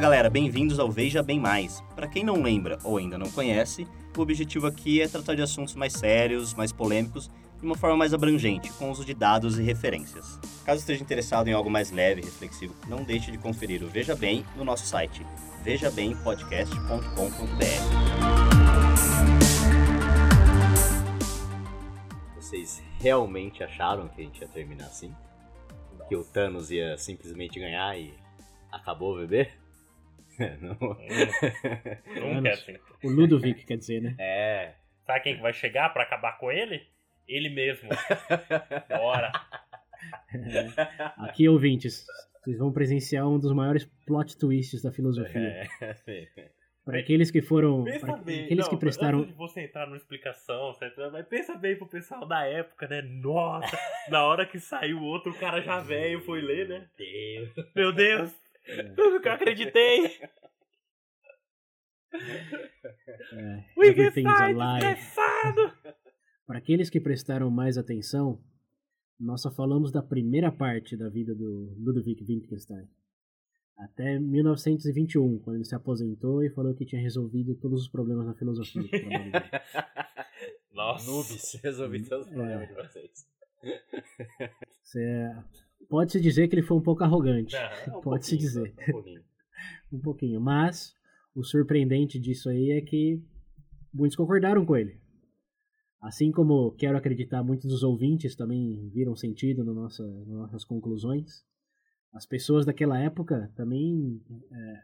galera, bem-vindos ao Veja Bem Mais. Para quem não lembra ou ainda não conhece, o objetivo aqui é tratar de assuntos mais sérios, mais polêmicos, de uma forma mais abrangente, com uso de dados e referências. Caso esteja interessado em algo mais leve e reflexivo, não deixe de conferir o Veja Bem no nosso site, vejabempodcast.com.br. Vocês realmente acharam que a gente ia terminar assim? Que o Thanos ia simplesmente ganhar e acabou o bebê? Não. Nunca é assim. O Ludovic, quer dizer, né? É. Sabe quem que vai chegar pra acabar com ele? Ele mesmo. Bora. É. Aqui, ouvintes, vocês vão presenciar um dos maiores plot twists da filosofia. É. Para aqueles que foram. Pensa Para bem. aqueles não, que prestaram. Antes de você entrar numa explicação, certo? mas pensa bem pro pessoal da época, né? Nossa, na hora que saiu o outro, o cara já velho foi ler, né? Deus. Meu Deus, tudo que eu acreditei. É, Wittgenstein Everything's Alive. Para aqueles que prestaram mais atenção, nós só falamos da primeira parte da vida do Ludwig Wittgenstein. Até 1921, quando ele se aposentou e falou que tinha resolvido todos os problemas da filosofia. Nossa. Noobs, resolvi todos os problemas É. de vocês. Cê- Pode-se dizer que ele foi um pouco arrogante. Não, Um Pode-se dizer. só, Um pouquinho. Um pouquinho. Mas o surpreendente disso aí é que muitos concordaram com ele. Assim como quero acreditar, muitos dos ouvintes também viram sentido no nossa, nas nossas conclusões. As pessoas daquela época também é,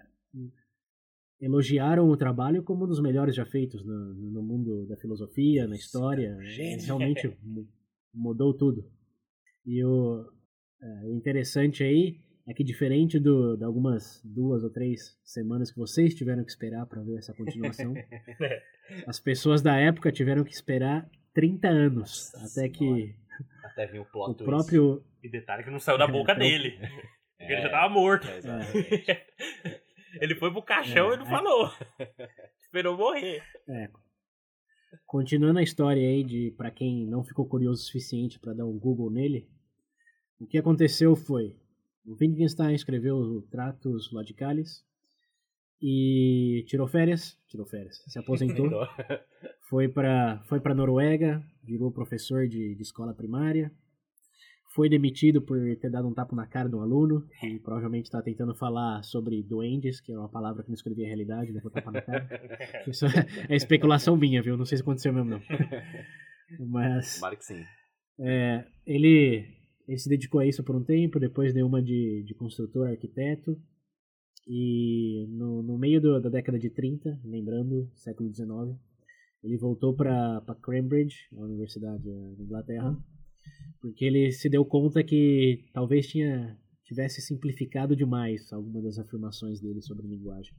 elogiaram o trabalho como um dos melhores já feitos no, no mundo da filosofia, na história. Gênio. Realmente mu- mudou tudo. E o, é, o interessante aí é que diferente do, de algumas duas ou três semanas que vocês tiveram que esperar para ver essa continuação, as pessoas da época tiveram que esperar 30 anos Nossa até que Até vir o plot o twist. próprio E detalhe que não saiu da boca Então- dele. Porque ele É, já tava morto. é, ele foi pro caixão É, e não é. falou. Esperou morrer. É. Continuando a história aí de para quem não ficou curioso o suficiente para dar um Google nele, o que aconteceu foi o Wittgenstein escreveu o Tratos Lodicalis e tirou férias, tirou férias, se aposentou, foi para foi para Noruega, virou professor de, de escola primária, foi demitido por ter dado um tapa na cara de um aluno que provavelmente está tentando falar sobre duendes, que é uma palavra que não escrevia a realidade, levou tapa na cara. Isso é especulação minha, viu? Não sei se aconteceu mesmo, não. Mas Tomara que sim. é, ele, ele se dedicou a isso por um tempo, depois deu uma de, de construtor, arquiteto. E no, no meio do- da década de 30, lembrando, século XIX, ele voltou para Cambridge, a universidade da Inglaterra, porque ele se deu conta que talvez tinha, tivesse simplificado demais algumas das afirmações dele sobre linguagem.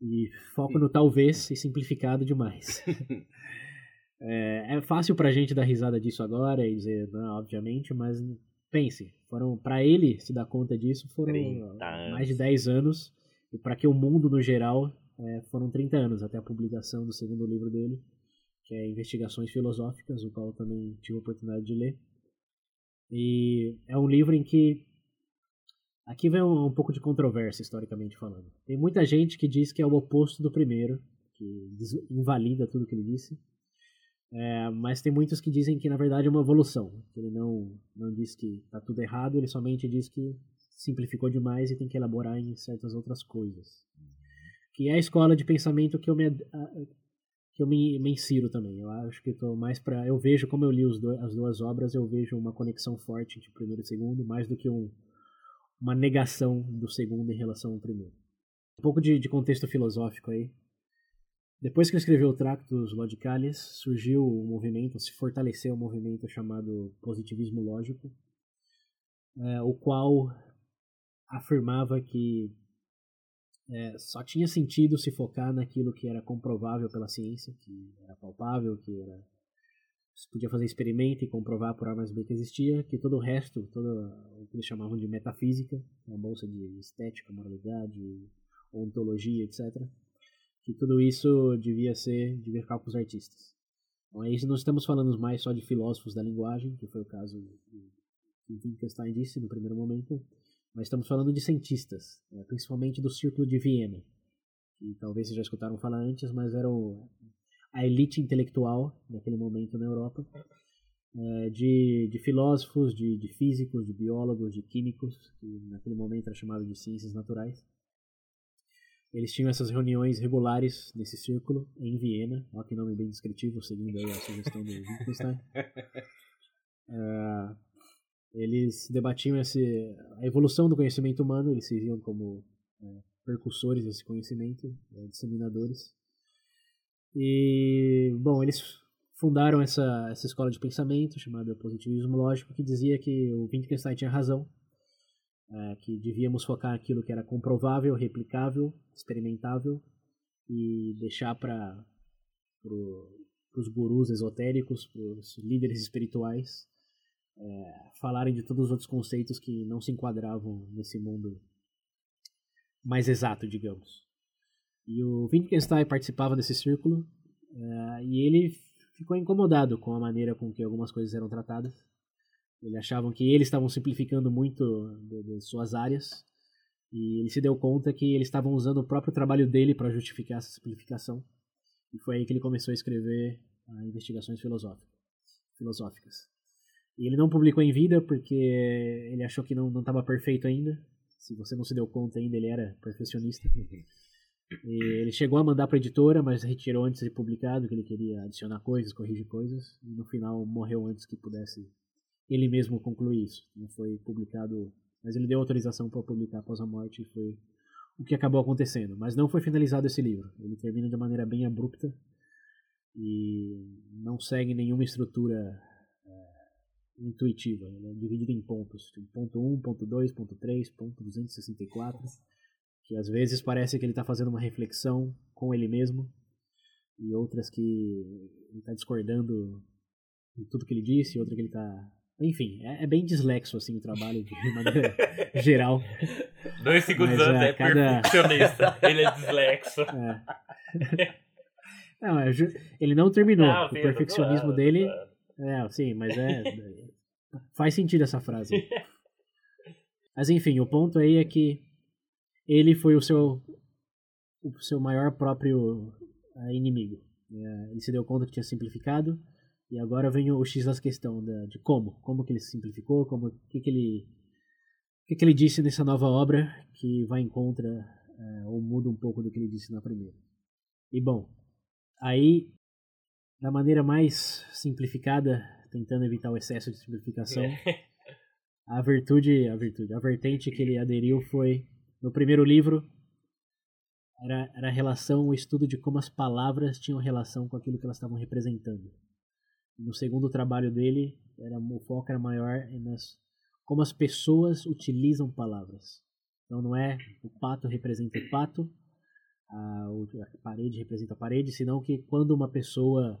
E foco no talvez e simplificado demais. É, é fácil pra gente dar risada disso agora e dizer, não, obviamente, mas pense, foram para ele se dar conta disso foram 30 mais de anos. 10 anos e para que o mundo no geral é, foram 30 anos até a publicação do segundo livro dele, que é Investigações Filosóficas, o qual eu também tive a oportunidade de ler. E é um livro em que aqui vem um, um pouco de controvérsia historicamente falando. Tem muita gente que diz que é o oposto do primeiro, que invalida tudo que ele disse. É, mas tem muitos que dizem que na verdade é uma evolução. Ele não, não diz que está tudo errado, ele somente diz que simplificou demais e tem que elaborar em certas outras coisas. Que é a escola de pensamento que eu me, que eu me, me insiro também. Eu acho que estou mais para. Eu vejo, como eu li as duas obras, eu vejo uma conexão forte entre o primeiro e o segundo, mais do que um, uma negação do segundo em relação ao primeiro. Um pouco de, de contexto filosófico aí. Depois que ele escreveu o Tractus Lodicalis, surgiu o movimento, se fortaleceu o movimento chamado positivismo lógico, é, o qual afirmava que é, só tinha sentido se focar naquilo que era comprovável pela ciência, que era palpável, que era se podia fazer experimento e comprovar por A mais B que existia, que todo o resto, todo o que eles chamavam de metafísica, a bolsa de estética, moralidade, ontologia, etc., que tudo isso devia ser, devia ficar para os artistas. Então aí não estamos falando mais só de filósofos da linguagem, que foi o caso que Wittgenstein disse no primeiro momento, mas estamos falando de cientistas, né, principalmente do Círculo de Viena, que talvez vocês já escutaram falar antes, mas era o, a elite intelectual naquele momento na Europa, é, de, de filósofos, de, de físicos, de biólogos, de químicos, que naquele momento era chamado de ciências naturais. Eles tinham essas reuniões regulares nesse círculo em Viena. Olha que nome bem descritivo, seguindo a sugestão do Wittgenstein. Uh, eles debatiam esse, a evolução do conhecimento humano, eles se viam como é, desse conhecimento, é, disseminadores. E, bom, eles fundaram essa, essa escola de pensamento chamada positivismo lógico, que dizia que o Wittgenstein tinha razão, é, que devíamos focar naquilo que era comprovável, replicável, experimentável e deixar para pro, os gurus esotéricos, para os líderes espirituais, é, falarem de todos os outros conceitos que não se enquadravam nesse mundo mais exato, digamos. E o Wittgenstein participava desse círculo é, e ele ficou incomodado com a maneira com que algumas coisas eram tratadas. Ele achavam que eles estavam simplificando muito de, de suas áreas e ele se deu conta que eles estavam usando o próprio trabalho dele para justificar essa simplificação. E foi aí que ele começou a escrever ah, investigações filosóficas. E ele não publicou em vida porque ele achou que não estava perfeito ainda. Se você não se deu conta ainda, ele era perfeccionista. E ele chegou a mandar para a editora, mas retirou antes de publicado, que ele queria adicionar coisas, corrigir coisas. E no final morreu antes que pudesse ele mesmo concluir isso. Não foi publicado, mas ele deu autorização para publicar após a morte e foi o que acabou acontecendo. Mas não foi finalizado esse livro. Ele termina de maneira bem abrupta e não segue nenhuma estrutura intuitiva. Ele é dividido em pontos. Tem ponto 1, ponto 2, ponto 3, ponto 264. Que às vezes parece que ele está fazendo uma reflexão com ele mesmo. E outras que ele está discordando de tudo que ele disse, outra que ele está enfim, é, é, bem dislexo assim o trabalho de maneira geral. Dois segundos Mas, antes é, é cada... perfeccionista. ele é dislexo. É. Não, é ele não terminou. Não, o perfeccionismo dele. É, sim, mas é. Faz sentido essa frase. Mas enfim, o ponto aí é que ele foi o seu o seu maior próprio uh, inimigo. Ele se deu conta que tinha simplificado e agora vem o X das questão da, de como, como que ele simplificou, como que que ele que que ele disse nessa nova obra que vai em contra uh, ou muda um pouco do que ele disse na primeira. E bom, aí da maneira mais simplificada tentando evitar o excesso de simplificação. É. A virtude, a virtude, a vertente que ele aderiu foi no primeiro livro era, era a relação, o estudo de como as palavras tinham relação com aquilo que elas estavam representando. No segundo trabalho dele, era, o foco era maior nas como as pessoas utilizam palavras. Então não é o pato representa o pato, a, a parede representa a parede, senão que quando uma pessoa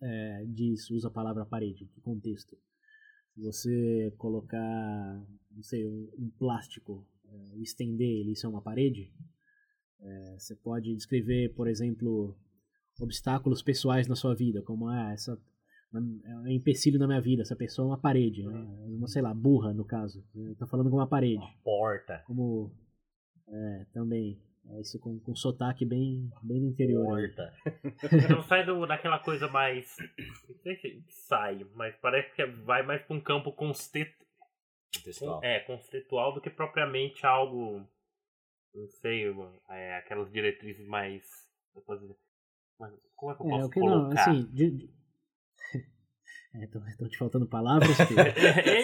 é, diz, usa a palavra parede? Que contexto? Se você colocar, não sei, um, um plástico, é, estender ele, isso é uma parede? É, você pode descrever, por exemplo, obstáculos pessoais na sua vida, como ah, essa é um empecilho na minha vida, essa pessoa é uma parede, né? uma, sei lá, burra no caso. Está falando com uma parede. Uma porta. Como é, também é isso com, com sotaque bem, bem do interior. Morta. Não sai do, daquela coisa mais. Não sei se sai, mas parece que vai mais para um campo constet... contextual. É, conceitual do que propriamente algo. Não sei, é, aquelas diretrizes mais. Como é que eu posso é, que colocar? Não, assim, de, de... Estão é, te faltando palavras?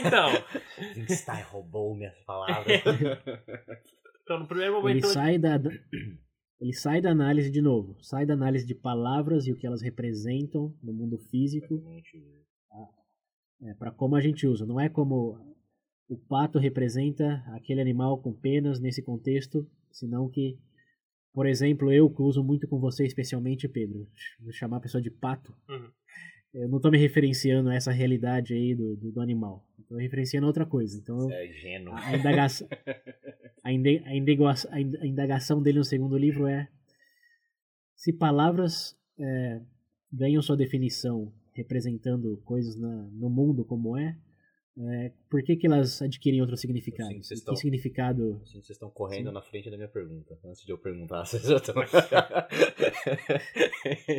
então. Wittgenstein roubou minhas palavras. Então, no primeiro momento. Ele sai da. Ele sai da análise de novo, sai da análise de palavras e o que elas representam no mundo físico é, para como a gente usa. Não é como o pato representa aquele animal com penas nesse contexto, senão que, por exemplo, eu que uso muito com você, especialmente Pedro, chamar a pessoa de pato. Uhum eu não estou me referenciando a essa realidade aí do, do, do animal. Estou referenciando a outra coisa. Então, é gênio. A, indagação, a, inde, a, indagação, a indagação dele no segundo livro é se palavras é, ganham sua definição representando coisas na, no mundo como é, é, por que, que elas adquirem outro significado? Sim, vocês que estão- significado. Assim, vocês estão correndo Sim. na frente da minha pergunta. Antes de eu perguntar, vocês já estão.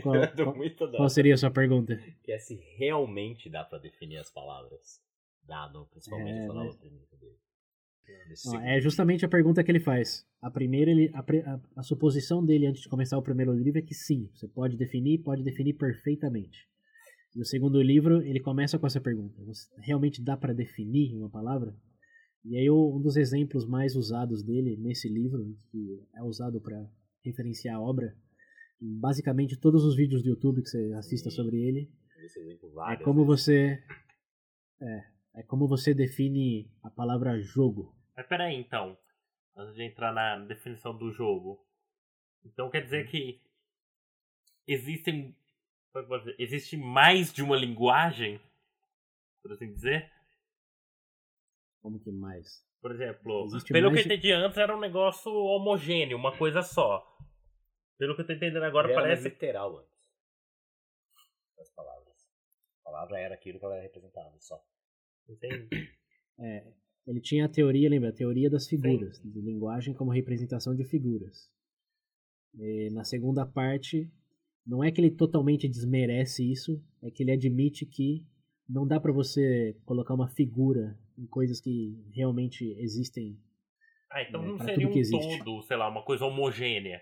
Qual- qual-. Qual seria a sua pergunta? Que é se realmente dá pra definir as palavras. Dado, principalmente É, nova mas- dele. Segundo é justamente a pergunta que ele faz. A primeira, ele, a, a- a suposição dele antes de começar o primeiro livro é que sim, você pode definir, pode definir perfeitamente. E o segundo livro, ele começa com essa pergunta: realmente dá para definir uma palavra? E aí um dos exemplos mais usados dele nesse livro, que é usado para referenciar a obra, basicamente todos os vídeos do YouTube que você assista Sim. sobre ele, é várias como vezes. você é, é como você define a palavra jogo. Mas peraí, então. Antes de entrar na definição do jogo. Então quer dizer que existem. Como é eu posso dizer? Existe mais de uma linguagem? Por assim dizer? Como que mais? Por exemplo, Existe pelo mais que eu entendi antes era um negócio homogêneo, uma coisa só. Pelo que eu tô entendendo agora Ele era parece. literal antes. Das palavras. A palavra era aquilo que ela representava, só. Entendi. É, ele tinha a teoria, lembra? A teoria das figuras, de linguagem como representação de figuras. E na segunda parte, não é que ele totalmente desmerece isso, é que ele admite que não dá pra você colocar uma figura em coisas que realmente existem. Ah, então É, não seria um existe. todo, sei lá, uma coisa homogênea.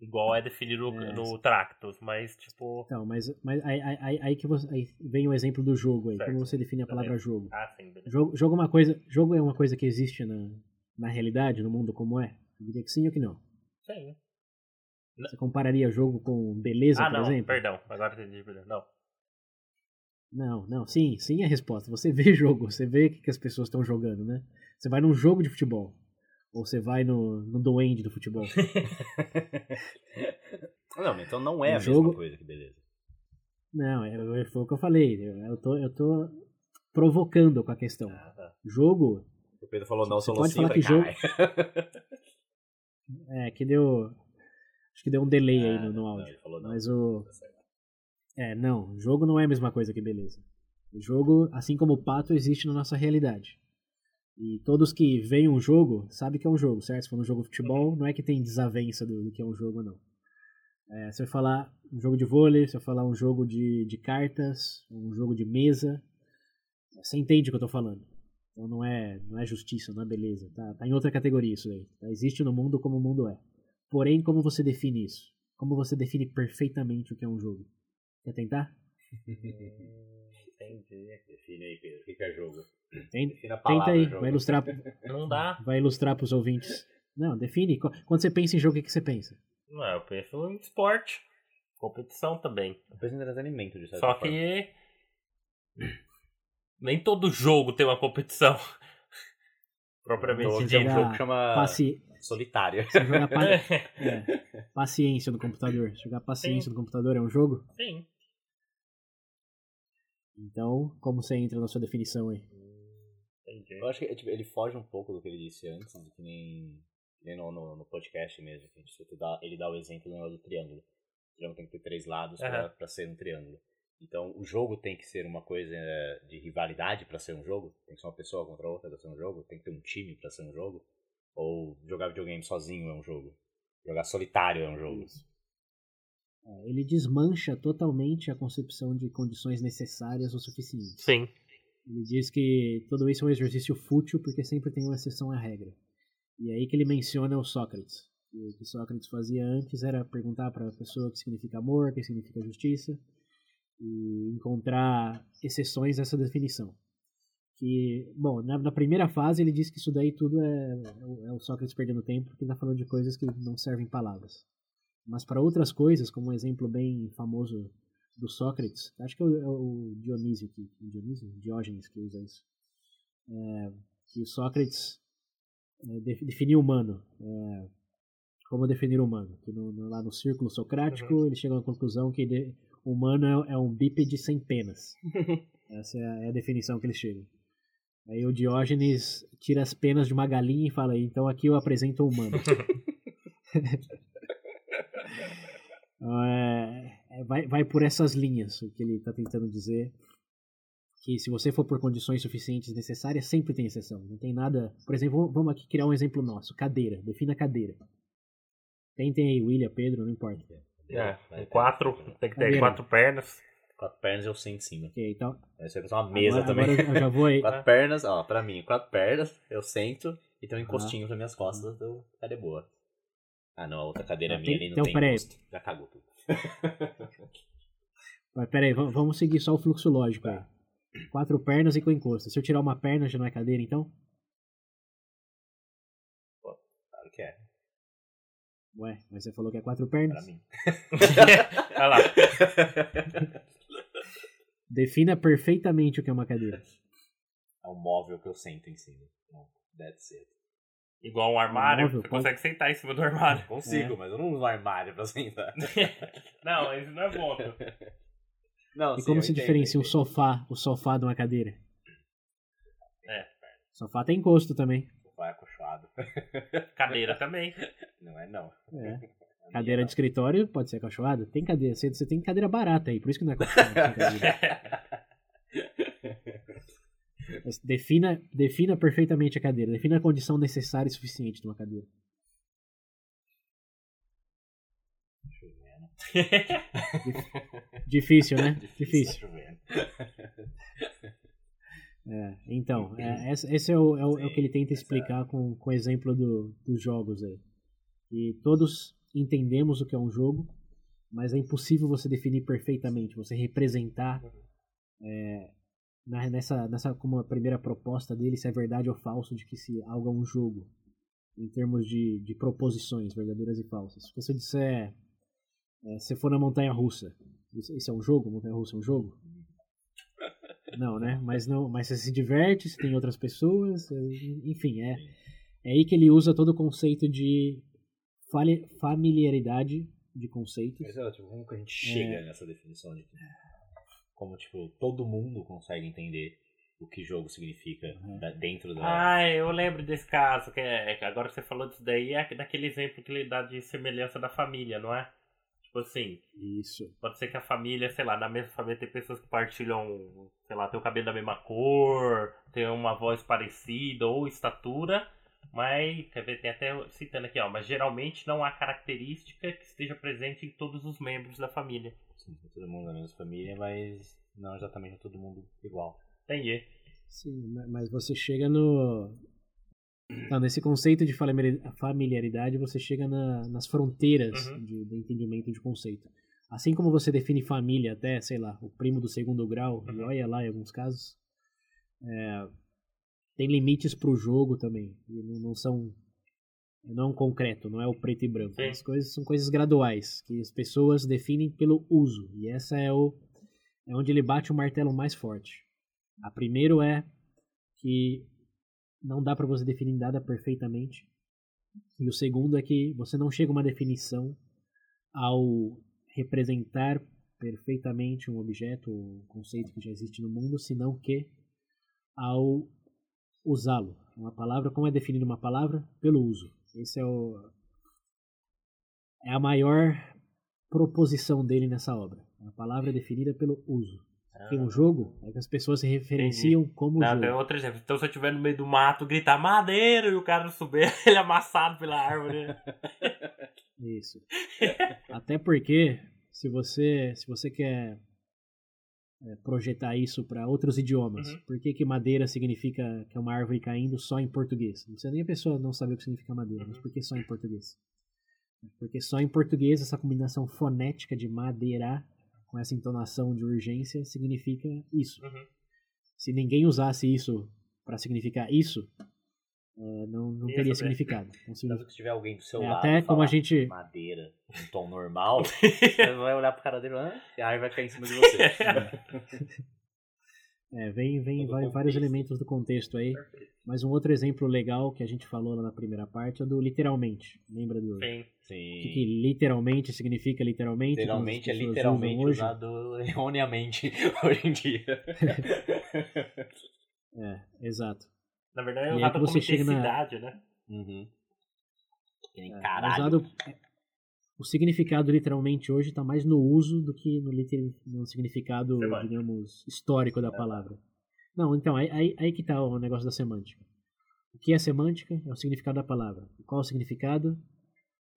Igual é definido no, É, no. Tractus, mas tipo. Então, mas, mas aí, aí- aí- que você, aí vem o exemplo do jogo aí. Certo. Como você define a palavra Beleza. jogo? Ah, sim. Jogo, jogo, é uma coisa, jogo é uma coisa que existe na, na realidade, no mundo como é? Eu diria que sim ou que não. Sim. Você compararia jogo com beleza, Ah, por não, exemplo? perdão. Agora eu entendi, perdão. Não. Não, não, sim, sim é a resposta. Você vê jogo, você vê o que, que as pessoas estão jogando, né? Você vai num jogo de futebol. Ou você vai no, no duende do futebol. Não, mas então não é a Um mesma jogo- coisa que beleza. Não, é, foi o que eu falei. Eu, eu tô, eu tô provocando com a questão. Ah, tá. Jogo, O Pedro falou não, Você falou pode falar que "Caralho." é, que deu. Acho que deu um delay aí Ah, no, no áudio. não. Mas o. É, não, jogo não é a mesma coisa que beleza. O jogo, assim como o pato, existe na nossa realidade. E todos que veem um jogo sabem que é um jogo, certo? Se for um jogo de futebol, não é que tem desavença do, do que é um jogo, não. É, se eu falar um jogo de vôlei, se eu falar um jogo de, de cartas, um jogo de mesa, você entende o que eu tô falando. Então não é, não é justiça, não é beleza. Tá, tá em outra categoria isso aí. Tá? Existe no mundo como o mundo é. Porém, como você define isso? Como você define perfeitamente o que é um jogo? Quer tentar? Entendi. Define aí, Pedro. O que é jogo? Tenta palavra aí, jogo. vai ilustrar, Não dá. vai ilustrar pros ouvintes. Não, define. Qu- Quando você pensa em jogo, o que, você pensa? Não, eu penso em esporte. Competição também. Eu penso em entretenimento, de certa Só forma. que. Nem todo jogo tem uma competição. Propriamente Você tem um jogo que chama Paci... Solitário. você jogar pa- É, é, paciência no computador. Jogar paciência no computador é um jogo? Sim. Então, como você entra na sua definição aí? Entendi. Eu acho que tipo, ele foge um pouco do que ele disse antes, de que nem, nem no, no, no podcast mesmo. Que a gente dá, ele dá o exemplo do negócio do triângulo. O triângulo tem que ter três lados pra Aham. pra ser um triângulo. Então, o jogo tem que ser uma coisa eh, de rivalidade pra ser um jogo? Tem que ser uma pessoa contra outra pra ser um jogo? Tem que ter um time pra ser um jogo? Ou jogar videogame sozinho é um jogo? Jogar solitário é um jogo? É, ele desmancha totalmente a concepção de condições necessárias o suficiente. Sim. Ele diz que tudo isso é um exercício fútil porque sempre tem uma exceção à regra. E é aí que ele menciona o Sócrates. O que Sócrates fazia antes era perguntar para a pessoa o que significa amor, o que significa justiça, e encontrar exceções a essa definição. Que, bom, na, na primeira fase ele diz que isso daí tudo é, é o- é Sócrates perdendo tempo, porque ele está falando de coisas que não servem palavras. Mas para outras coisas, como um exemplo bem famoso do Sócrates, acho que é o, é o Dionísio, que, Dionísio? Diógenes que usa isso, é, que o Sócrates é, de- definiu o humano, é, como definir o humano, que no, no- lá no círculo socrático ele chega à conclusão que de- o humano é, é um bípede sem penas. Essa é a, é a definição que eles chegam. Aí o Diógenes tira as penas de uma galinha e fala, então aqui eu apresento o humano. É, vai, vai por essas linhas o que ele está tentando dizer. que se você for por condições suficientes necessárias, sempre tem exceção. Não tem nada. Por exemplo, vamos aqui criar um exemplo nosso. Cadeira. Defina cadeira. Tentem aí, William, Pedro, não importa. É, quatro, tem que ter Cadeira. quatro pernas. Quatro pernas eu sento em cima. Ok, então. Aí você vai uma mesa agora, também. Agora eu já vou aí. Quatro pernas, ó, pra mim, quatro pernas, eu sento e tem um Ah. encostinho nas minhas costas, tá de boa. Ah não, a outra cadeira Ah, minha tem- ali não então, tem encosto. Já cagou tudo. Mas peraí, vamos seguir só o fluxo lógico aí. Quatro pernas e com encosto. Se eu tirar uma perna, já não é cadeira, então? Claro que é, Ué, mas você falou que é quatro pra pernas? mim. Olha lá. Defina perfeitamente o que é uma cadeira. É um móvel que eu sento em cima. Não, that's it. Igual um armário, móvel, você pode- consegue sentar em cima do armário. Consigo, É. mas eu não uso armário pra sentar. Não, isso não é bom. Não, E sim, como se entendo, diferencia eu um sofá, o sofá de uma cadeira? É. Sofá tem encosto também. Sofá é acolchoado. Cadeira também. Não é não. É. Cadeira de escritório pode ser acolchoada? Tem cadeira, você, você tem cadeira barata aí, por isso que não é acolchoada. defina, defina perfeitamente a cadeira. Defina a condição necessária e suficiente de uma cadeira. Difícil, né? Difícil. tá. É, então, é, esse, esse é, o, é, o, é o que ele tenta explicar com, com o exemplo do, dos jogos aí. E todos entendemos o que é um jogo, mas é impossível você definir perfeitamente, você representar é, na- nessa, nessa como a primeira proposta dele se é verdade ou falso de que se algo é um jogo, em termos de, de proposições verdadeiras e falsas. Se eu disser, é, se for na montanha russa, isso, é um jogo? Montanha russa é um jogo? Não, né? Mas não, mas você se diverte, você tem outras pessoas, é, enfim, é, é aí que ele usa todo o conceito de familiaridade de conceitos. Mas, ó, tipo, como que a gente chega É. nessa definição de como tipo todo mundo consegue entender o que jogo significa Uhum. da- dentro da Ah, eu lembro desse caso, que é, que agora que você falou disso daí, é daquele exemplo que ele dá de semelhança da família, não é? Tipo assim, Isso. pode ser que a família, sei lá, na mesma família tem pessoas que partilham, sei lá, tem o cabelo da mesma cor, tem uma voz parecida ou estatura, mas, quer ver, tem até citando aqui, ó, mas geralmente não há característica que esteja presente em todos os membros da família. Sim, todo mundo da mesma família, mas não exatamente todo mundo igual. Entendi. Sim, ma- mas você chega no. Tá, nesse conceito de famili- familiaridade, você chega na- nas fronteiras Uhum. de, do entendimento de conceito. Assim como você define família até, sei lá, o primo do segundo grau, e Uhum. olha lá em alguns casos, é, tem limites para o jogo também. E não, são. Não é um concreto, não é o preto e branco. Sim. As coisas são coisas graduais, que as pessoas definem pelo uso. E essa é o é onde ele bate o martelo mais forte. A primeiro é que não dá para você definir nada perfeitamente. E o segundo é que você não chega a uma definição ao representar perfeitamente um objeto ou um conceito que já existe no mundo, senão que ao usá-lo. Uma palavra, como é definida uma palavra? Pelo uso. Esse é o é a maior proposição dele nessa obra. A palavra é definida pelo uso. Porque um jogo é que as pessoas se referenciam como Não, jogo. tem outro exemplo. Então, se eu estiver no meio do mato, gritar madeira e o cara não subir, ele é amassado pela árvore. Isso. Até porque se você se você quer é, projetar isso para outros idiomas, Uhum. por que, que madeira significa que é uma árvore caindo só em português? Não precisa nem a pessoa não saber o que significa madeira, mas Uhum. por que só em português? Porque só em português essa combinação fonética de madeira com essa entonação de urgência significa isso. Uhum. Se ninguém usasse isso para significar isso, é, não, não Ia teria significado. Então, se- Tanto que se tiver alguém do seu É, lado até como a gente- madeira em tom normal, você vai olhar pro cara dele e aí vai cair em cima de você. É, vem, vem vai, vários elementos do contexto aí. Mas um outro exemplo legal que a gente falou lá na primeira parte é do literalmente. Lembra do Sim. o Sim. que, que literalmente significa literalmente? Literalmente é literalmente hoje? usado erroneamente hoje em dia. É, exato. Na verdade, é usado como você chega na- intensidade, né? uhum. É, caralho. usado, o significado literalmente hoje está mais no uso do que no, liter, no significado, Semântico. digamos, histórico da palavra. Não, então, aí, aí, aí que tá o negócio da semântica. O que é semântica? É o significado da palavra. Qual o significado?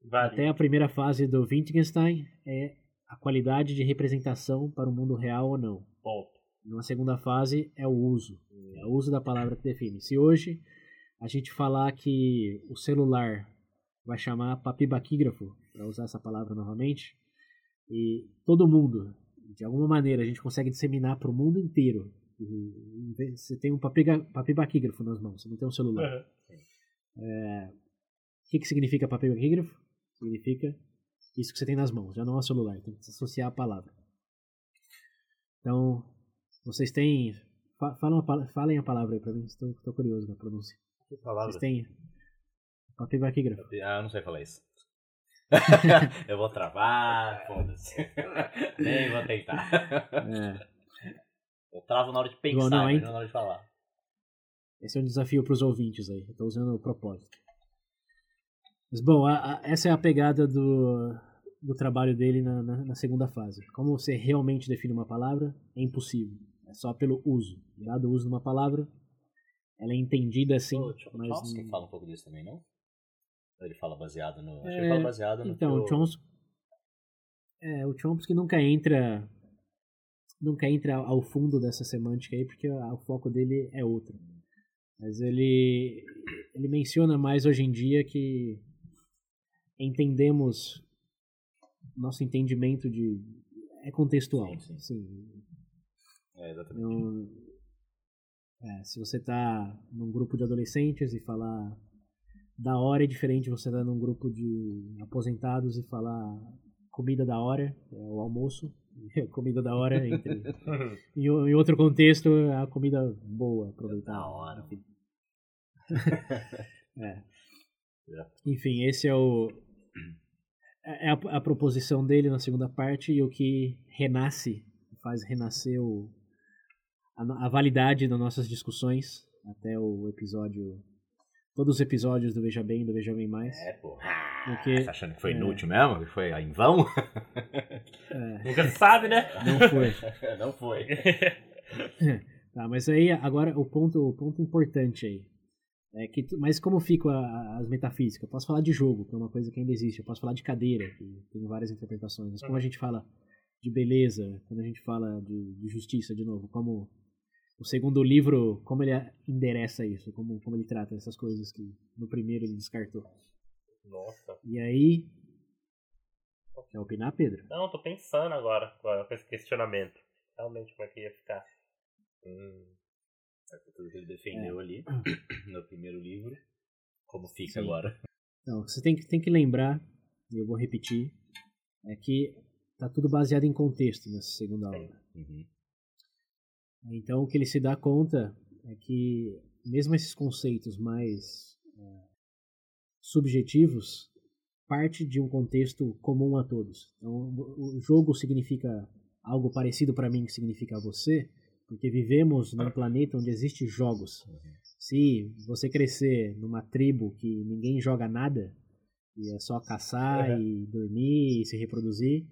Vale. Até a primeira fase do Wittgenstein é a qualidade de representação para o mundo real ou não. Ponto. Numa segunda fase é o uso. É o uso da palavra que define. Se hoje a gente falar que o celular vai chamar papibaquígrafo, para usar essa palavra novamente, e todo mundo, de alguma maneira, a gente consegue disseminar para o mundo inteiro. Você tem um papibaquígrafo nas mãos, você não tem um celular. Uhum. O que, que significa papibaquígrafo? Significa isso que você tem nas mãos, já não é um celular, tem que associar a palavra. Então, vocês têm. Falam falem a palavra aí pra mim, estou, estou curioso na pronúncia. Que palavra? Vocês têm. Papibaquígrafo. Ah, eu não sei falar isso. eu vou travar, foda-se. Nem vou tentar. É, Eu travo na hora de pensar, não, hein? não na hora de falar. esse é um desafio para os ouvintes aí. Eu tô usando o propósito. Mas, bom, a- a- essa é a pegada do, do trabalho dele na, na- na segunda fase. Como você realmente define uma palavra, é impossível. É só pelo uso. Dado o uso de uma palavra, ela é entendida assim, o mas... Chomsky fala um pouco disso também, não? Ele fala baseado no. Acho que É, ele fala baseado no. Então, o Chomsky... É, o Chomsky nunca entra... Nunca entra ao fundo dessa semântica aí, porque o foco dele é outro. Mas ele, ele menciona mais hoje em dia que entendemos nosso entendimento de é contextual. Sim, Sim. É, exatamente. É, se você tá num grupo de adolescentes e falar da hora é diferente você estar num grupo de aposentados e falar comida da hora, é o almoço, comida da hora entre em, em outro contexto é a comida boa, aproveitar. Da hora. Enfim. É. Enfim, esse é o é a, a proposição dele na segunda parte e o que renasce, faz renascer o, a, a validade das nossas discussões até o episódio todos os episódios do Veja Bem, do Veja Bem Mais. É, pô. Porque- Tá achando que foi é. inútil mesmo? Que foi em vão? Nunca se sabe, né? Não foi. não foi. Tá, mas aí agora o ponto, o ponto importante aí. É que, mas como ficam as metafísicas? Eu posso falar de jogo, que é uma coisa que ainda existe. Eu posso falar de cadeira, que tem várias interpretações. Mas como a gente fala de beleza, quando a gente fala de, de justiça, de novo, como o segundo livro, como ele endereça isso, como, como ele trata essas coisas que no primeiro ele descartou. Nossa. E aí. Quer opinar, Pedro? Não, tô pensando agora agora com esse questionamento. Realmente, como é que ia ficar? Hum, Tudo que ele defendeu ali no primeiro livro. Como fica Sim. agora? Não, você tem que, tem que lembrar, e eu vou repetir, é que tá tudo baseado em contexto nessa segunda aula. Uhum. Então, o que ele se dá conta é que, mesmo esses conceitos mais é, subjetivos, parte de um contexto comum a todos. Então, o jogo significa algo parecido para mim que significa você, porque vivemos num planeta onde existem jogos. Se você crescer numa tribo que ninguém joga nada, e é só caçar e dormir e se reproduzir,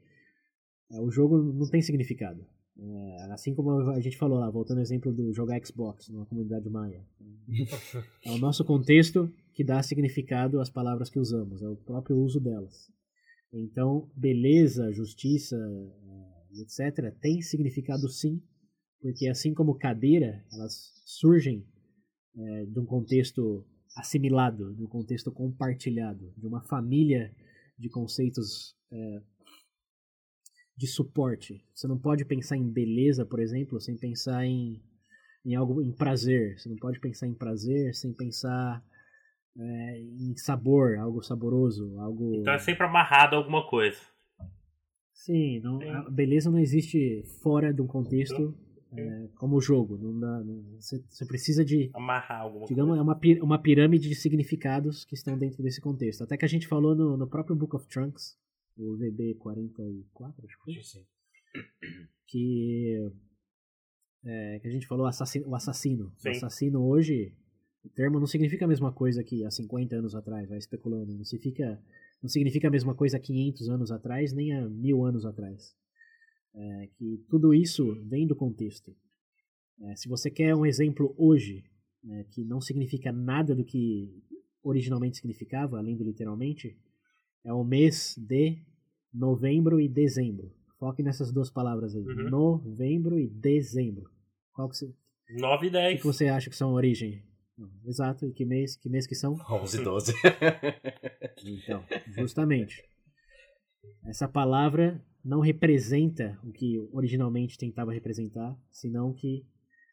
o jogo não tem significado. É, assim como a gente falou lá, voltando ao exemplo do jogar Xbox numa comunidade maia. É o nosso contexto que dá significado às palavras que usamos, é o próprio uso delas. Então, beleza, justiça, eh, etc., tem significado sim, porque assim como cadeira, elas surgem eh, de um contexto assimilado, de um contexto compartilhado, de uma família de conceitos eh, de suporte. Você não pode pensar em beleza, por exemplo, sem pensar em, em algo em prazer. Você não pode pensar em prazer sem pensar é, em sabor, algo saboroso, algo. Então é sempre amarrado a alguma coisa. Sim, não, a beleza não existe fora de um contexto é, como o jogo. Não dá, não- você, você precisa de Amarrar alguma digamos, é coisa. uma, pi- uma pirâmide de significados que estão dentro desse contexto. Até que a gente falou no, no próprio Book of Trunks, o VB44, acho que foi, Sim. que, é, que a gente falou assassino, o assassino. Sim. O assassino hoje, o termo não significa a mesma coisa que há 50 anos atrás, vai especulando. Não significa, não significa a mesma coisa há 500 anos atrás, nem há mil anos atrás. É, que tudo isso vem do contexto. É, se você quer um exemplo hoje, né, que não significa nada do que originalmente significava, além do literalmente, é o mês de novembro e dezembro. Foque nessas duas palavras aí. Uhum. Novembro e dezembro. Qual que, você, 9 e o 10. que você acha que são origem? Exato, e que mês, que mês que são? 11, 12. Então, justamente. Essa palavra não representa o que originalmente tentava representar, senão que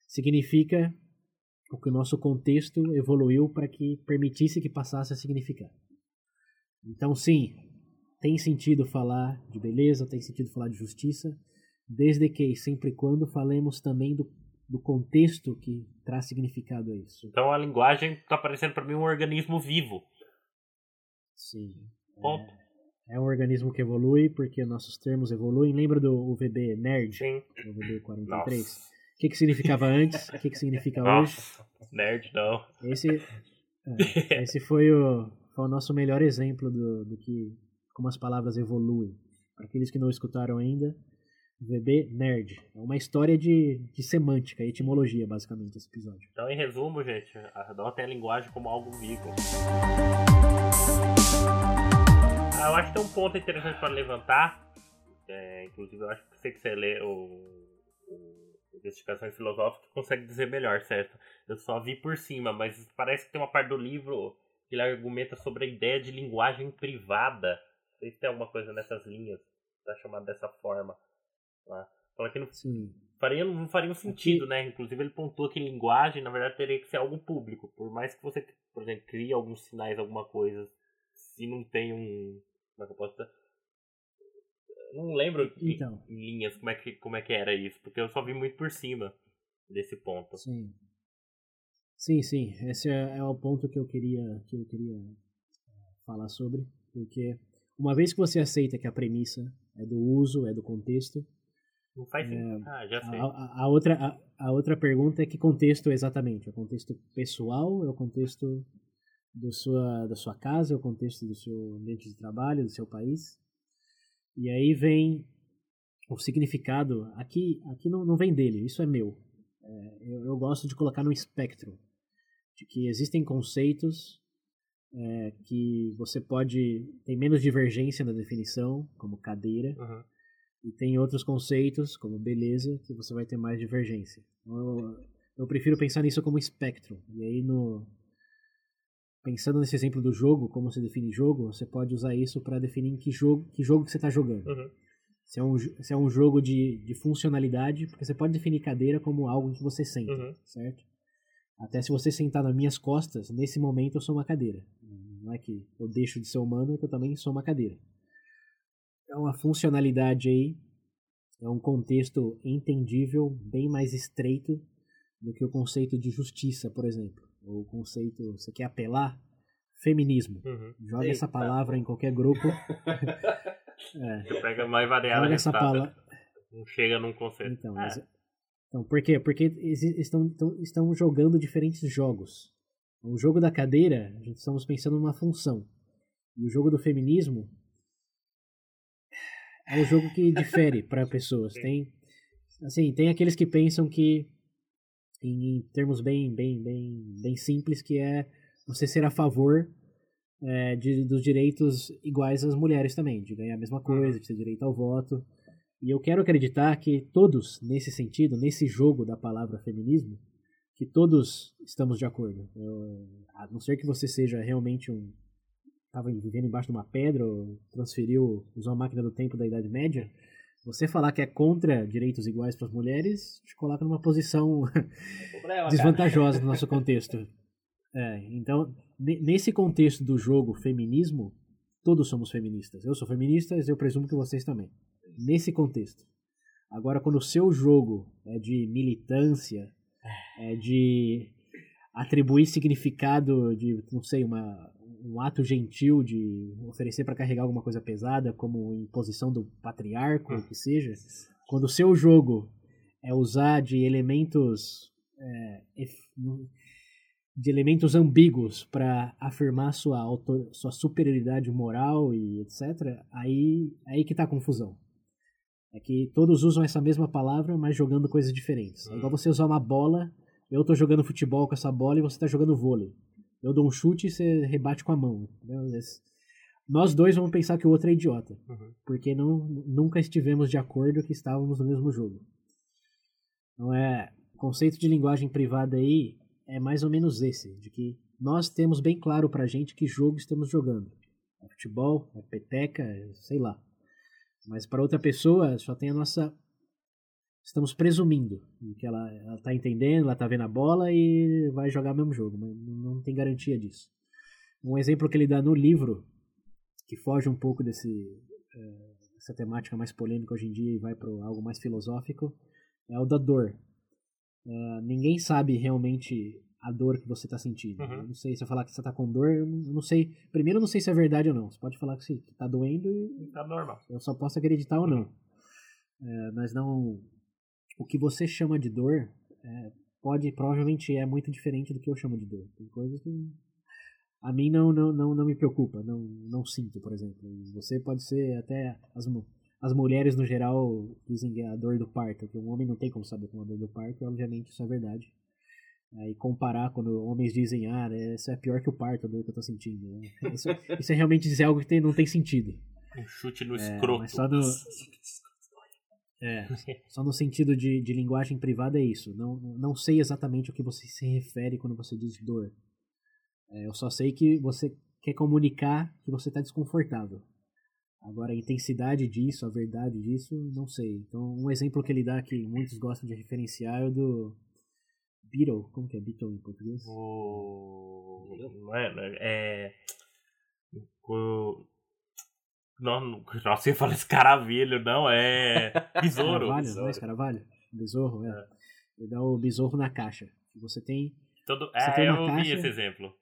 significa o que o nosso contexto evoluiu para que permitisse que passasse a significar. Então, sim, tem sentido falar de beleza, tem sentido falar de justiça, desde que, sempre quando, falemos também do, do contexto que traz significado a isso. Então a linguagem tá parecendo pra mim um organismo vivo. Sim. Ponto. É, é um organismo que evolui porque nossos termos evoluem. Lembra do UVB nerd? Sim. UVB 43? Nossa. O que, que significava antes? O que, que significa hoje? Nossa. Nerd não. Esse, é, esse foi, o, foi o nosso melhor exemplo do, do que como as palavras evoluem. Para aqueles que não escutaram ainda, VB Nerd. É uma história de, de semântica, etimologia, basicamente, esse episódio. Então, em resumo, gente, adotem a linguagem como algo vivo. Ah, eu acho que tem um ponto interessante para levantar. É, inclusive, eu acho que você que você lê o, o Investigações Filosóficas consegue dizer melhor, certo? Eu só vi por cima, mas parece que tem uma parte do livro que ele argumenta sobre a ideia de linguagem privada. Sei se tem alguma coisa nessas linhas, tá chamado dessa forma. Tá? Fala que não Sim. faria, não faria um sentido, né? Inclusive ele pontua que linguagem, na verdade, teria que ser algo público. Por mais que você, por exemplo, crie alguns sinais, alguma coisa, se não tem um. Como é que eu posso dizer? Não lembro em- Então. em linhas como é, que, como é que era isso, porque eu só vi muito por cima desse ponto. Sim. Sim, sim. Esse é, é o ponto que eu queria que eu queria eh, falar sobre, porque uma vez que você aceita que a premissa é do uso, é do contexto, Não faz sentido. Ah, já sei. a, a- a outra a, a outra pergunta é que contexto exatamente? É o contexto pessoal? É o contexto do sua da sua casa? É o contexto do seu ambiente de trabalho, do seu país? E aí vem o significado. Aqui aqui não, não vem dele. Isso é meu. É, eu, eu gosto de colocar no espectro de que existem conceitos é, que você pode tem menos divergência na definição, como cadeira, Uhum. e tem outros conceitos, como beleza, que você vai ter mais divergência. Então, Eu, eu prefiro pensar nisso como espectro. E aí, no, pensando nesse exemplo do jogo, como se define jogo, você pode usar isso para definir que jogo, que jogo que você está jogando. Uhum. Se é um, se é um jogo de, de funcionalidade, porque você pode definir cadeira como algo que você senta, Uhum. certo? Até se você sentar nas minhas costas, nesse momento eu sou uma cadeira. Não é que eu deixo de ser humano, é que eu também sou uma cadeira. Então a funcionalidade aí é um contexto entendível bem mais estreito do que o conceito de justiça, por exemplo. Ou o conceito, você quer apelar? Feminismo. Uhum. Joga Eita. essa palavra em qualquer grupo. é, pega mais variável joga essa palavra. Não chega num conceito. Então, Ah, mas- então, por quê? Porque estão, estão, estão jogando diferentes jogos. O jogo da cadeira, a gente estamos pensando numa função. E o jogo do feminismo é um jogo que difere para pessoas. Tem, assim, tem aqueles que pensam que, em, em termos bem, bem, bem, bem simples, que é você ser a favor é, de, dos direitos iguais às mulheres também, de ganhar a mesma coisa, de ter direito ao voto. E eu quero acreditar que todos, nesse sentido, nesse jogo da palavra feminismo, que todos estamos de acordo. Eu, a não ser que você seja realmente um. estava vivendo embaixo de uma pedra, ou transferiu, usou a máquina do tempo da Idade Média. Você falar que é contra direitos iguais para as mulheres, te coloca numa posição Problema, desvantajosa no nosso contexto. É, então, ne- nesse contexto do jogo feminismo, todos somos feministas. Eu sou feminista, eu presumo que vocês também. Nesse contexto. Agora, quando o seu jogo é de militância, é de atribuir significado de, não sei, uma, um ato gentil de oferecer para carregar alguma coisa pesada, como imposição do patriarca, ou o que seja, quando o seu jogo é usar de elementos é, de elementos ambíguos para afirmar sua, auto, sua superioridade moral e etc., aí, aí que tá a confusão. É que todos usam essa mesma palavra, mas jogando coisas diferentes. É igual você usar uma bola, eu tô jogando futebol com essa bola e você tá jogando vôlei. Eu dou um chute e você rebate com a mão. Nós dois vamos pensar que o outro é idiota. Uhum. Porque não, nunca estivemos de acordo que estávamos no mesmo jogo. Então é. O conceito de linguagem privada aí é mais ou menos esse, de que nós temos bem claro pra gente que jogo estamos jogando. É futebol, é peteca, é sei lá. Mas para outra pessoa só tem a nossa. Estamos presumindo que ela, ela tá entendendo, ela tá vendo a bola e vai jogar o mesmo jogo, mas não não tem garantia disso. Um exemplo que ele dá no livro, que foge um pouco desse, eh, essa temática mais polêmica hoje em dia e vai para algo mais filosófico, é o da dor. Eh, ninguém sabe realmente a dor que você está sentindo. Uhum. Não sei se eu falar que você está com dor, eu não sei. Primeiro, eu não sei se é verdade ou não. Você pode falar que está doendo e Tá normal. eu só posso acreditar ou não. É, mas não. O que você chama de dor é, pode, provavelmente é muito diferente do que eu chamo de dor. Tem coisas que a mim não, não, não, não me preocupa, não, não sinto, por exemplo. Você pode ser até as, as mulheres no geral dizem que é a dor do parto, que um homem não tem como saber como é a dor do parto, e obviamente isso é verdade. Aí comparar quando homens dizem, ah, né, isso é pior que o parto, a dor que eu tô sentindo. né? Isso, isso é realmente dizer algo que tem- não tem sentido. Um chute no É, escroto. só no, é, só no sentido de, de linguagem privada é isso. Não, não sei exatamente o que você se refere quando você diz dor. É, eu só sei que você quer comunicar que você está desconfortável. Agora, a intensidade disso, a verdade disso, não sei. Então, um exemplo que ele dá que muitos gostam de referenciar é o do Beetle. Como que é Beetle em português? O... Não é, não é, é... O... Não, nossa, eu ia falar escaravelho, não, é besouro. Carvalho, não é esse Carvalho? Besouro, é. Ele dá o besouro na caixa. Você tem Todo... Você É, tem eu vi esse exemplo.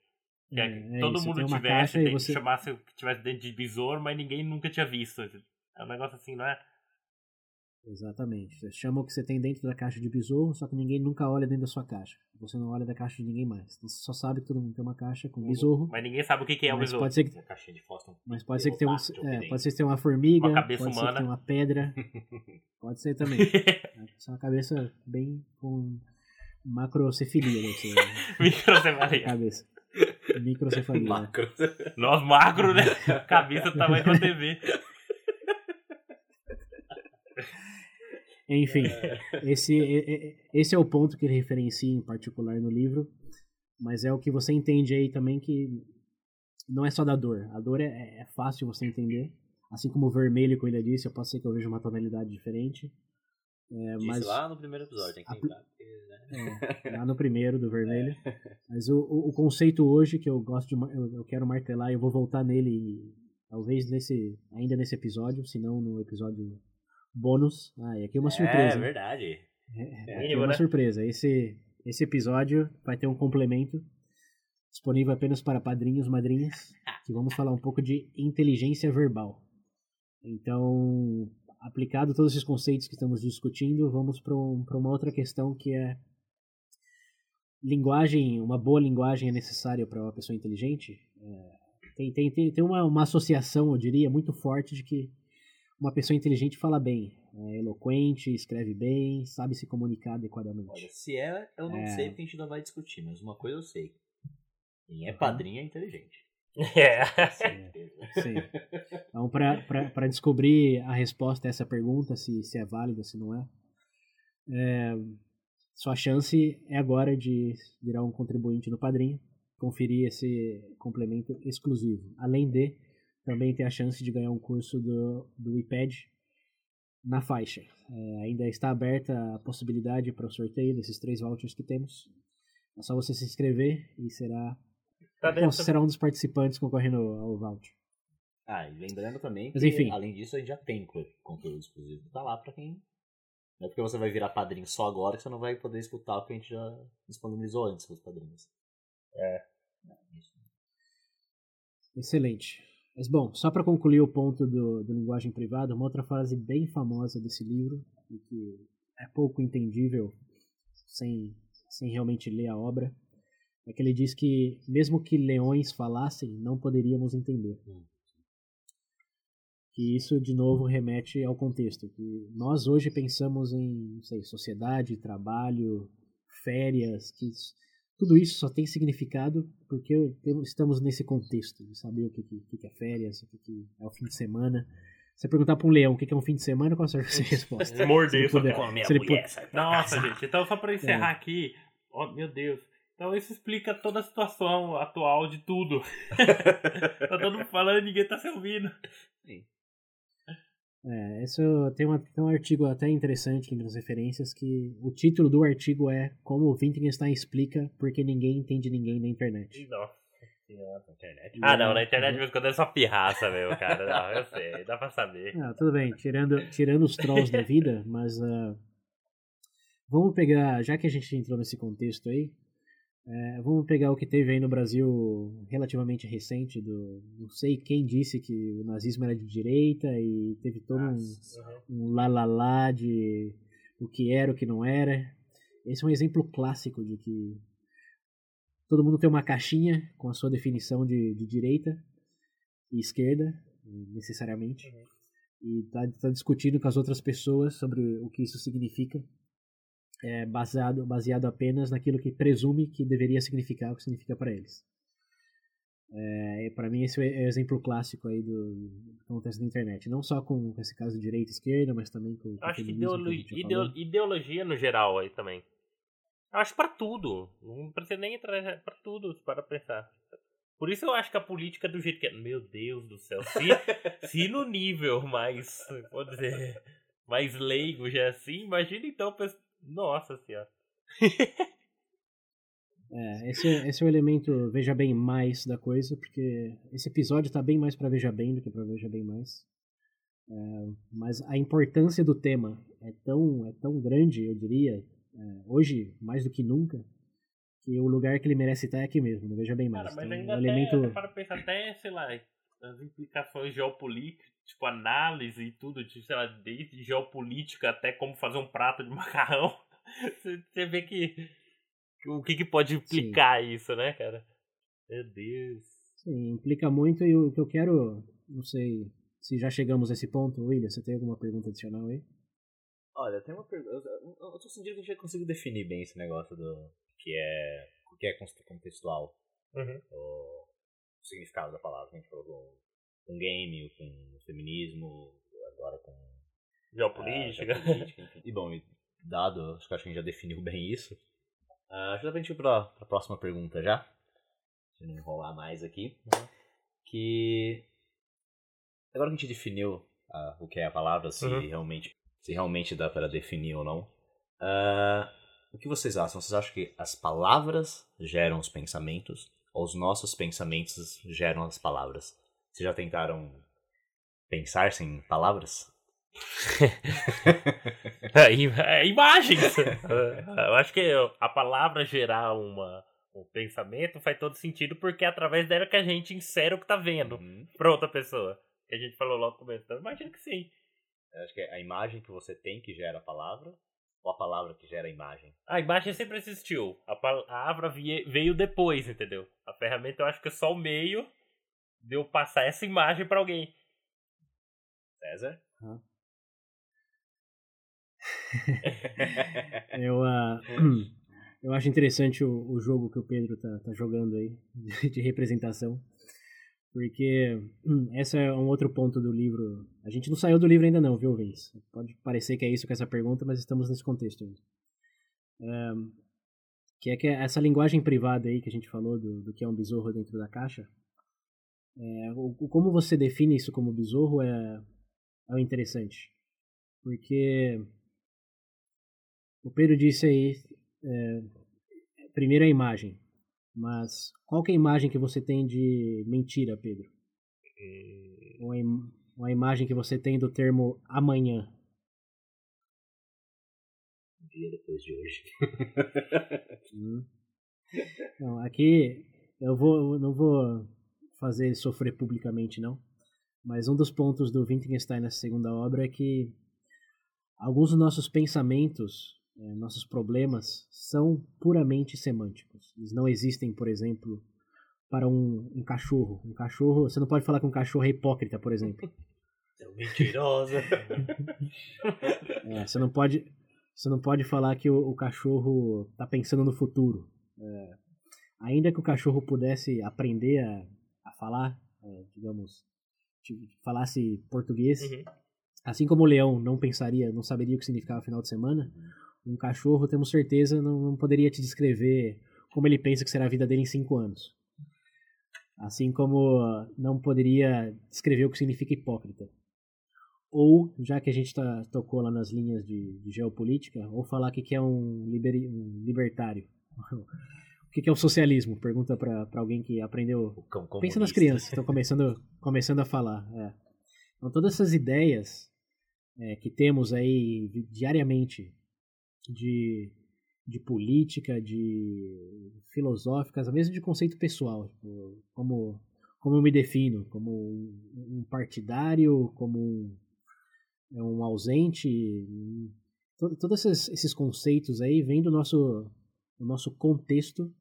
É É, é todo mundo tivesse, tem, você- chamasse o que tivesse dentro de besouro, mas ninguém nunca tinha visto. É um negócio assim, não é? Exatamente. Você chama o que você tem dentro da caixa de besouro, só que ninguém nunca olha dentro da sua caixa. Você não olha da caixa de ninguém mais. Então você só sabe que todo mundo tem uma caixa com besouro. Mas ninguém sabe o que, que é o besouro. pode ser que, Uma caixinha de fósforo. mas pode ser que tenha um, é, pode ser que tenha uma formiga, Uma cabeça pode ser humana. que tenha uma pedra. pode ser também. Só uma cabeça bem com macrocefalia, ser a Microcefalia. cabeça. Microcefalia. né? Macro. Nós macro, né? Cabeça do tamanho da TV. Enfim, esse, e- e- esse é o ponto que ele referencia em particular no livro, mas é o que você entende aí também que não é só da dor. A dor é, é fácil você entender, assim como o vermelho, como ele disse, eu posso ser que eu veja uma tonalidade diferente. É, mas lá no primeiro episódio, tem que lembrar. né? é, lá no primeiro do vermelho. Mas o, o, conceito hoje que eu gosto de eu, eu quero martelar e eu vou voltar nele talvez nesse ainda nesse episódio, se não no episódio bônus. Ah, e aqui é uma surpresa. É verdade. É, É, aqui é uma né? surpresa. Esse, esse episódio vai ter um complemento disponível apenas para padrinhos, madrinhas, que vamos falar um pouco de inteligência verbal. Então, aplicado todos esses conceitos que estamos discutindo, vamos para um, uma outra questão que é linguagem, uma boa linguagem é necessária para uma pessoa inteligente? É, tem tem, tem, tem uma, uma associação, eu diria, muito forte de que uma pessoa inteligente fala bem, é eloquente, escreve bem, sabe se comunicar adequadamente. Olha, se é, eu não É. sei porque a gente ainda vai discutir, mas uma coisa eu sei. Quem é Uhum. padrinho é inteligente. É. Certeza. Sim. Então, para descobrir a resposta a essa pergunta, se, se é válida, se não é, é, sua chance é agora de virar um contribuinte no Padrinho, conferir esse complemento exclusivo. Além de, também ter a chance de ganhar um curso do, do iPad na faixa. É, ainda está aberta a possibilidade para o sorteio desses três vouchers que temos. É só você se inscrever e será, Tá bom, será um dos participantes concorrendo ao voucher. Ah, e lembrando também que, Mas enfim. além disso, a gente já tem co- conteúdo exclusivo. Tá lá pra quem. Não é porque você vai virar padrinho só agora que você não vai poder escutar o que a gente já disponibilizou antes pros padrinhos. É. Excelente. Mas bom, só para concluir o ponto do, do linguagem privada, uma outra frase bem famosa desse livro, e que é pouco entendível sem, sem realmente ler a obra, é que ele diz que mesmo que leões falassem, não poderíamos entender. Hum. que isso de novo remete ao contexto. Que nós hoje pensamos em, não sei, sociedade, trabalho, férias, que isso, tudo isso só tem significado porque estamos nesse contexto de saber o que, que, que é férias, o que, que é o fim de semana. Você perguntar para um leão o que é um fim de semana, qual será a sua resposta? Morder puder- com a minha se ele mulher. pu- sai pra Nossa, gente, então só pra encerrar aqui, ó, meu Deus. Então isso explica toda a situação atual de tudo. tá todo mundo falando e ninguém tá se ouvindo. É, isso tem, uma, tem um artigo até interessante aqui nas referências que o título do artigo é Como o Wittgenstein explica porque ninguém entende ninguém na internet. Nossa. Internet. Ah, não, na internet de vez em quando é só pirraça, meu, cara. Não, eu sei, dá pra saber. Ah, tudo bem, tirando, tirando os trolls da vida, mas ah, vamos pegar, já que a gente entrou nesse contexto aí, é, vamos pegar o que teve aí no Brasil relativamente recente, do não sei quem disse que o nazismo era de direita e teve todo um, um lá lá lá de o que era, o que não era. Esse é um exemplo clássico de que todo mundo tem uma caixinha com a sua definição de, de direita e esquerda, necessariamente, e está tá discutindo com as outras pessoas sobre o que isso significa, é, baseado, baseado apenas naquilo que presume que deveria significar o que significa para eles. É, para mim esse é o exemplo clássico aí do, do que acontece na internet, não só com esse caso de direita e esquerda, mas também com, com Acho que feminismo, ideolo- a gente já ideo- falou. ideologia no geral aí também. Eu acho pra tudo. Não precisa nem entrar pra tudo, para pensar. Por isso eu acho que a política é do jeito que é. Meu Deus do céu. Se, se no nível mais, vou dizer, mais leigo já é assim, imagina então. Nossa senhora. É, esse, é- esse é o elemento Veja Bem Mais da coisa, porque esse episódio tá bem mais pra Veja Bem do que pra Veja Bem Mais. É, mas a importância do tema é tão, é tão grande, eu diria, é, hoje mais do que nunca, que o lugar que ele merece estar é aqui mesmo, Veja Bem Mais. Cara, mas Então, ainda o até, elemento... para pensar até, sei lá, as implicações geopolíticas, tipo análise e tudo, de, sei lá, desde geopolítica até como fazer um prato de macarrão. Você, vê que, o que, que pode implicar isso, né, cara? Meu Deus. Sim, implica muito e o que eu quero, não sei se já chegamos a esse ponto, William, você tem alguma pergunta adicional aí? Olha, tem uma pergunta. Eu, tô sentindo que a gente já conseguiu definir bem esse negócio do que é, o que é contextual, Uhum. o significado da palavra. A gente falou com, game, com feminismo, agora com Geopolítica. ah, geopolítica. E bom, e dado, acho que a gente já definiu bem isso. ah, acho que dá pra gente ir pra, pra próxima pergunta já. Se não enrolar mais aqui. Que agora que a gente definiu ah, o que é a palavra, se Uhum. realmente se realmente dá para definir ou não. ah, o que vocês acham? Vocês acham que as palavras geram os pensamentos ou os nossos pensamentos geram as palavras? Vocês já tentaram pensar sem palavras? É, é, imagens. Eu acho que a palavra gerar uma, um pensamento faz todo sentido porque é através dela que a gente insere o que tá vendo Uhum. pra outra pessoa. Que a gente falou logo no começo. Então, imagino que sim. Eu acho que é a imagem que você tem que gera a palavra ou a palavra que gera a imagem? A imagem sempre existiu. A palavra veio depois, entendeu? A ferramenta eu acho que é só o meio de eu passar essa imagem pra alguém. César? Eu, ah, eu acho interessante o, o jogo que o Pedro tá, tá jogando aí, de, representação. Porque hum, esse é um outro ponto do livro. A gente não saiu do livro ainda não, viu, Vince? Pode parecer que é isso com essa pergunta, mas estamos nesse contexto ainda. Ahn, que é que essa linguagem privada aí que a gente falou do, do que é um besouro dentro da caixa. É, o, como você define isso como besouro é, é interessante. Porque o Pedro disse aí, é, primeiro a imagem, mas qual que é a imagem que você tem de mentira, Pedro? Ou a, im- ou a imagem que você tem do termo amanhã? Dia depois de hoje. Hum. Não, aqui eu vou, eu não vou fazer ele sofrer publicamente, não. Mas um dos pontos do Wittgenstein nessa segunda obra é que alguns dos nossos pensamentos, eh, nossos problemas, são puramente semânticos. Eles não existem, por exemplo, para um, um cachorro. Um cachorro, você não pode falar que um cachorro é hipócrita, por exemplo. Seu mentiroso. É, você não pode, você não pode falar que o, o cachorro tá pensando no futuro. É, ainda que o cachorro pudesse aprender a falar, é, digamos, falasse português, Uhum. assim como o leão não pensaria, não saberia o que significava final de semana, um cachorro, temos certeza, não, não poderia te descrever como ele pensa que será a vida dele em cinco anos. Assim como não poderia descrever o que significa hipócrita. Ou, já que a gente tá, tocou lá nas linhas de, de geopolítica, ou falar que, é um, liberi- um libertário. O que, é o socialismo? Pergunta para alguém que aprendeu O cão Pensa nas crianças estão começando, começando a falar. é. Então, todas essas ideias é, que temos aí diariamente de, de política, de filosóficas, mesmo de conceito pessoal, tipo, como, como eu me defino, como um, um partidário, como um, é, um ausente. to- Todos esses, esses conceitos aí vêm do nosso, do nosso contexto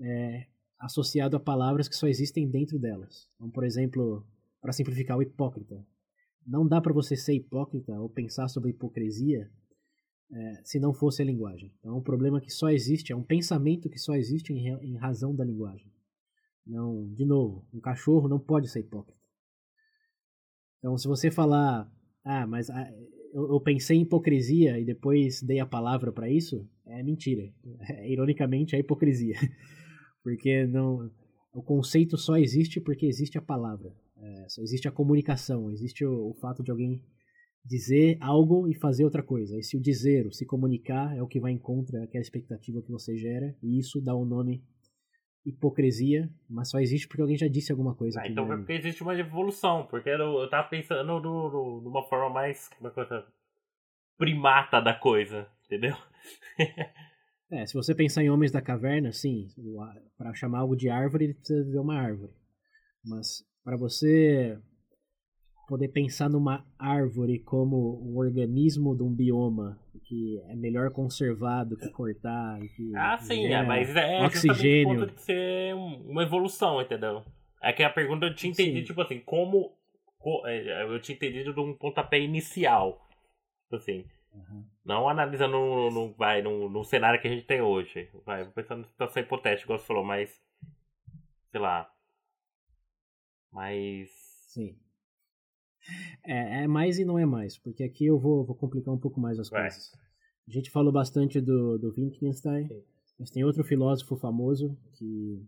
é, associado a palavras que só existem dentro delas. Então, por exemplo, para simplificar, o hipócrita. Não dá para você ser hipócrita ou pensar sobre hipocrisia é, se não fosse a linguagem. Então, é um problema que só existe, é um pensamento que só existe em, em razão da linguagem. Não, de novo, um cachorro não pode ser hipócrita. Então, se você falar, ah, mas ah, eu, eu pensei em hipocrisia e depois dei a palavra para isso, é mentira. É, ironicamente, é hipocrisia. Porque não, o conceito só existe porque existe a palavra. É, só existe a comunicação, existe o, o fato de alguém dizer algo e fazer outra coisa. E se o dizer, o se comunicar, é o que vai em contra aquela expectativa que você gera, e isso dá o nome hipocrisia, mas só existe porque alguém já disse alguma coisa. Ah, então é porque existe uma evolução, porque eu, eu tava pensando no, no- numa forma mais. Uma coisa. primata da coisa, entendeu? É, se você pensar em homens da caverna, sim, para chamar algo de árvore, ele precisa ver uma árvore. Mas para você poder pensar numa árvore como um organismo de um bioma que é melhor conservar do que cortar, que Ah, sim, é, mas é oxigênio. ponto de ser um- uma evolução, entendeu? É que a pergunta eu tinha entendido, Sim. tipo assim, como. co- é, Eu tinha entendido de um pontapé inicial. Tipo assim. Uhum. Não analisando no, no, vai, no, no cenário que a gente tem hoje. Vai, pensando em situação hipotética, igual você falou, mas. Sei lá. Mas. Sim. É, é mais e não é mais, porque aqui eu vou, vou complicar um pouco mais as Vai. coisas. A gente falou bastante do, do Wittgenstein, Sim. mas tem outro filósofo famoso que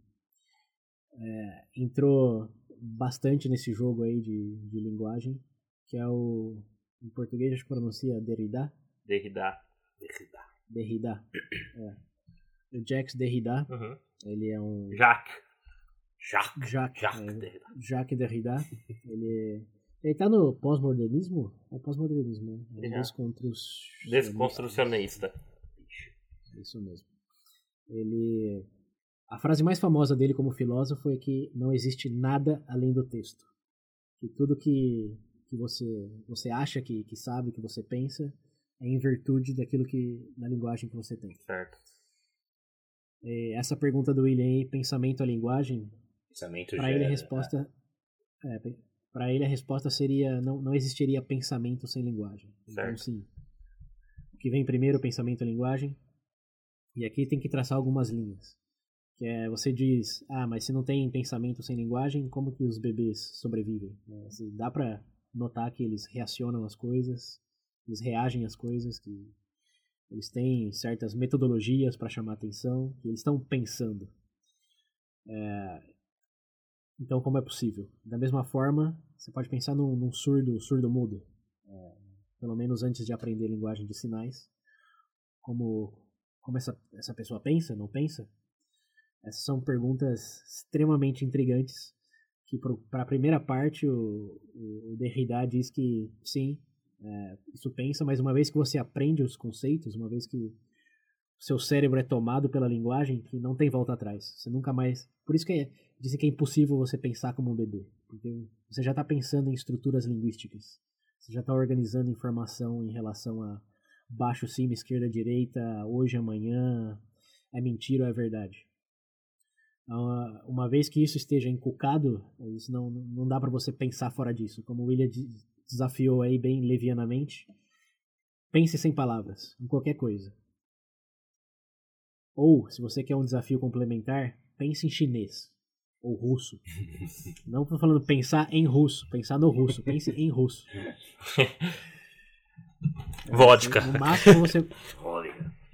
é, entrou bastante nesse jogo aí de, de linguagem, que é o, em português acho que pronuncia Derrida, Derrida. Derrida. Derrida, é. O Jacques Derrida, Uhum. ele é um... Jacques. Jacques. Jacques, Jacques é, Derrida. Jacques Derrida, ele, ele tá no pós-modernismo? É pós-modernismo, né? É É. Desconstrucionista. Isso mesmo. Ele... A frase mais famosa dele como filósofo é que não existe nada além do texto. Que tudo que, que você, você acha que, que sabe, que você pensa, é em virtude daquilo que... da linguagem que você tem. Certo. E essa pergunta do William aí, pensamento à linguagem, Pensamento Para ele a resposta é, para ele a resposta seria não, não existiria pensamento sem linguagem. Então Certo. sim. O que vem primeiro, pensamento e linguagem. E aqui tem que traçar algumas linhas. Que é, você diz, ah, mas se não tem pensamento sem linguagem, como que os bebês sobrevivem? É, dá para notar que eles reacionam às coisas, eles reagem às coisas, que eles têm certas metodologias para chamar atenção, que eles estão pensando. É, então, como é possível? Da mesma forma, você pode pensar num, num surdo, surdo mudo, é, pelo menos antes de aprender linguagem de sinais, como como essa essa pessoa pensa, não pensa? Essas são perguntas extremamente intrigantes que para a primeira parte o, o, Derrida diz que sim, é, isso pensa, mas uma vez que você aprende os conceitos, uma vez que seu cérebro é tomado pela linguagem, que não tem volta atrás. Você nunca mais. Por isso que é, dizem que é impossível você pensar como um bebê, porque você já está pensando em estruturas linguísticas. Você já está organizando informação em relação a baixo, cima, esquerda, direita, hoje, amanhã, é mentira ou é verdade. Ah, Uma vez que isso esteja inculcado, isso não, não dá para você pensar fora disso. Como o William desafiou aí bem levianamente. Pense sem palavras, em qualquer coisa. Ou, se você quer um desafio complementar, pense em chinês ou russo. Não tô falando pensar em russo, pensar no russo, pense em russo. Vodka. No máximo você,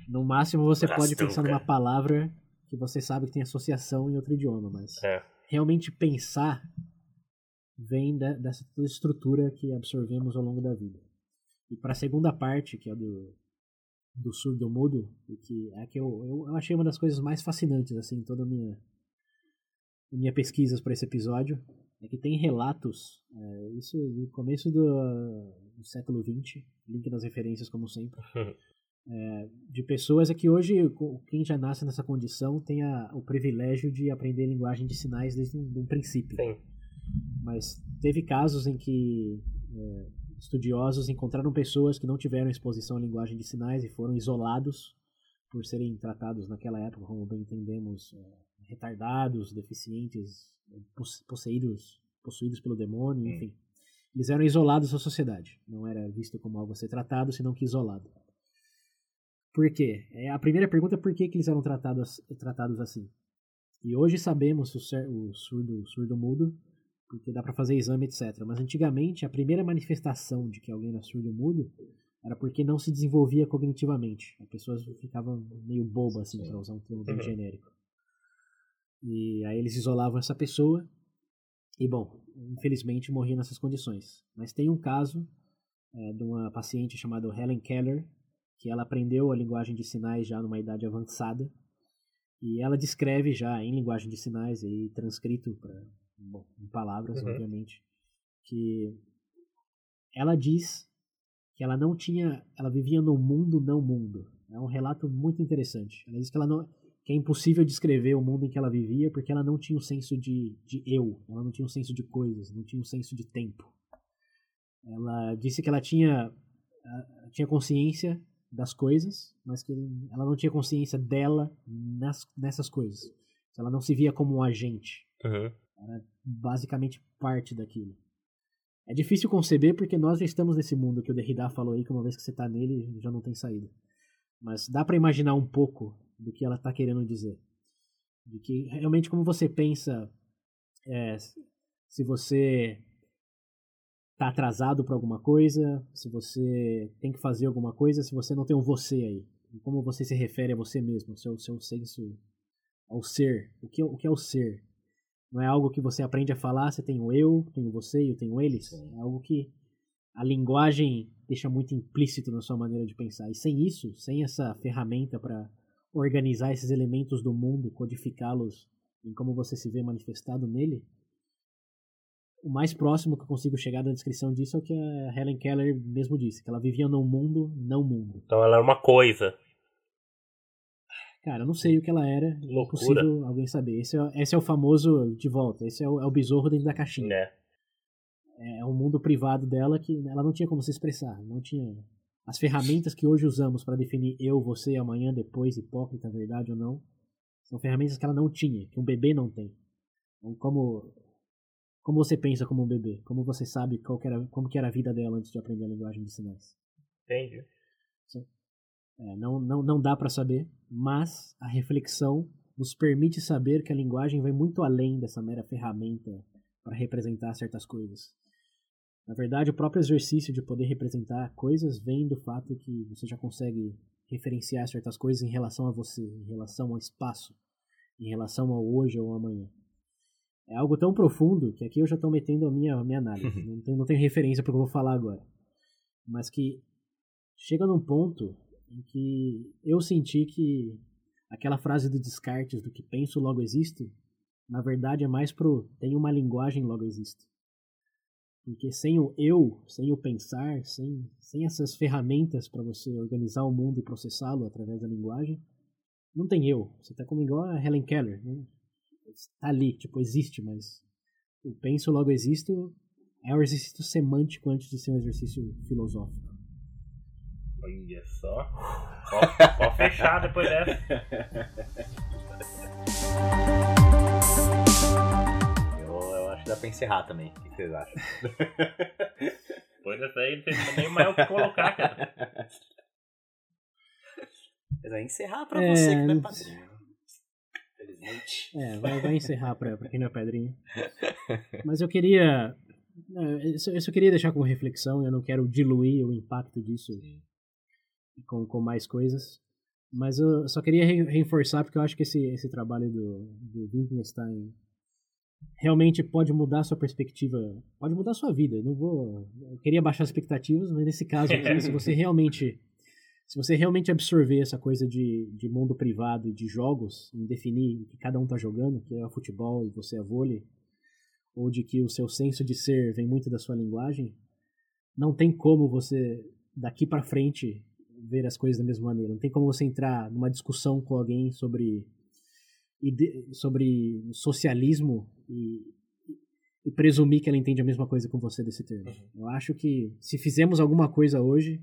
no máximo você pode pensar numa palavra que você sabe que tem associação em outro idioma, mas É. realmente pensar vem da- dessa estrutura que absorvemos ao longo da vida. E para a segunda parte, que é do, do surdo mudo, e que é que eu, eu, eu achei uma das coisas mais fascinantes assim, em toda a minha, minha pesquisas para esse episódio, é que tem relatos, é, isso no começo do, do século XX, link nas referências como sempre, é, de pessoas é que hoje quem já nasce nessa condição tem a, o privilégio de aprender linguagem de sinais desde um, um princípio. Sim. Mas teve casos em que é, estudiosos encontraram pessoas que não tiveram exposição à linguagem de sinais e foram isolados por serem tratados naquela época, como bem entendemos, é, retardados, deficientes, possuídos, possuídos pelo demônio, enfim. Eles eram isolados da sociedade. Não era visto como algo a ser tratado, senão que isolado. Por quê? É, a primeira pergunta é por que, que eles eram tratados, tratados assim. E hoje sabemos o, cer- o surdo, surdo mudo, porque dá para fazer exame, etc. Mas antigamente, a primeira manifestação de que alguém era surdo mudo era porque não se desenvolvia cognitivamente. A pessoa ficava meio boba, assim, para usar um termo bem Uhum. genérico. E aí eles isolavam essa pessoa e, bom, infelizmente morria nessas condições. Mas tem um caso é, de uma paciente chamada Helen Keller, que ela aprendeu a linguagem de sinais já numa idade avançada. E ela descreve já em linguagem de sinais e transcrito pra, bom, em palavras, Uhum. obviamente, que ela diz que ela não tinha, ela vivia no mundo não mundo. É um relato muito interessante. Ela diz que ela não que é impossível descrever o mundo em que ela vivia porque ela não tinha um senso de, de eu, ela não tinha um senso de coisas, não tinha um senso de tempo. Ela disse que ela tinha ah, tinha consciência das coisas, mas que ela não tinha consciência dela nas, nessas coisas. Ela não se via como um agente Uhum. era basicamente parte daquilo. É difícil conceber porque nós já estamos nesse mundo que o Derrida falou aí, que uma vez que você está nele, já não tem saída. Mas dá para imaginar um pouco do que ela está querendo dizer. De que realmente como você pensa, é, se você está atrasado para alguma coisa, se você tem que fazer alguma coisa, se você não tem um você aí. E como você se refere a você mesmo, o seu, seu senso ao ser. O que, é- o que é o ser? Não é algo que você aprende a falar, você tem o eu, tem o você e eu tenho eles. É algo que a linguagem deixa muito implícito na sua maneira de pensar. E sem isso, sem essa ferramenta para organizar esses elementos do mundo, codificá-los em como você se vê manifestado nele, o mais próximo que eu consigo chegar da descrição disso é o que a Helen Keller mesmo disse, que ela vivia num mundo não mundo. Então ela era uma coisa. Cara, eu não sei o que ela era, é impossível alguém saber. Esse é, esse é o famoso de volta, esse é o, é o besouro dentro da caixinha. Né? É um mundo privado dela que ela não tinha como se expressar, não tinha as ferramentas que hoje usamos para definir eu, você, amanhã, depois, hipócrita, verdade ou não, são ferramentas que ela não tinha, que um bebê não tem. Então, como como você pensa como um bebê? Como você sabe qual era, como que era a vida dela antes de aprender a linguagem de sinais? Entendi. É, não, não, não dá para saber, mas a reflexão nos permite saber que a linguagem vai muito além dessa mera ferramenta para representar certas coisas. Na verdade, o próprio exercício de poder representar coisas vem do fato que você já consegue referenciar certas coisas em relação a você, em relação ao espaço, em relação ao hoje ou ao amanhã. É algo tão profundo que aqui eu já estou metendo a minha, a minha análise. não, tenho, não tenho referência para o que eu vou falar agora. Mas que chega num ponto em que eu senti que aquela frase do Descartes do que penso logo existo, na verdade é mais pro tem uma linguagem logo existo. Porque sem o eu, sem o pensar, sem, sem essas ferramentas para você organizar o mundo e processá-lo através da linguagem, não tem eu. Você tá como igual a Helen Keller, né? Está ali, tipo, existe, mas o penso logo existo é um exercício semântico antes de ser um exercício filosófico. Olha só. Pode, pode fechar depois dessa. Eu, eu acho que dá pra encerrar também. O que vocês acham? Depois dessa aí, não tem nem mais o que colocar, cara. Mas vai encerrar pra É, você que não é não padrinho. Felizmente. É, vai, vai encerrar pra, pra quem não é pedrinha. Mas eu queria. é, Eu só- queria deixar como reflexão, eu não quero diluir o impacto disso com, com mais coisas. Mas eu só queria re- reforçar, porque eu acho que esse, esse trabalho do, do Wittgenstein realmente pode mudar sua perspectiva, pode mudar sua vida. Eu não vou. Eu queria baixar as expectativas, mas nesse caso se você realmente. Se você realmente absorver essa coisa de, de mundo privado e de jogos, em definir o que cada um tá jogando, que é o futebol e você é vôlei, ou de que o seu senso de ser vem muito da sua linguagem, não tem como você, daqui para frente, ver as coisas da mesma maneira. Não tem como você entrar numa discussão com alguém sobre, sobre socialismo e, e presumir que ela entende a mesma coisa com você desse termo. Eu acho que se fizemos alguma coisa hoje,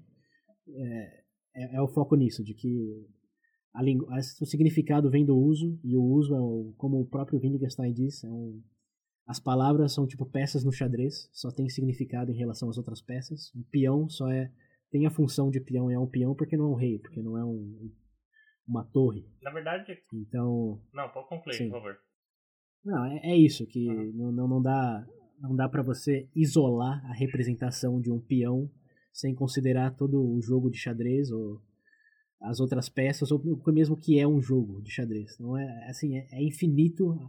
é, é, é o foco nisso, de que a lingu- o significado vem do uso, e o uso, é o, como o próprio Wittgenstein diz, é um, as palavras são tipo peças no xadrez, só tem significado em relação às outras peças. Um peão só é tem a função de peão e é um peão porque não é um rei, porque não é um, uma torre. Na verdade, Então, não, pode concluir, Sim. por favor. não, é, é isso que Uhum. não, não, não dá não dá para você isolar a representação de um peão sem considerar todo o jogo de xadrez ou as outras peças ou mesmo que é um jogo de xadrez. Não é assim, é, é infinito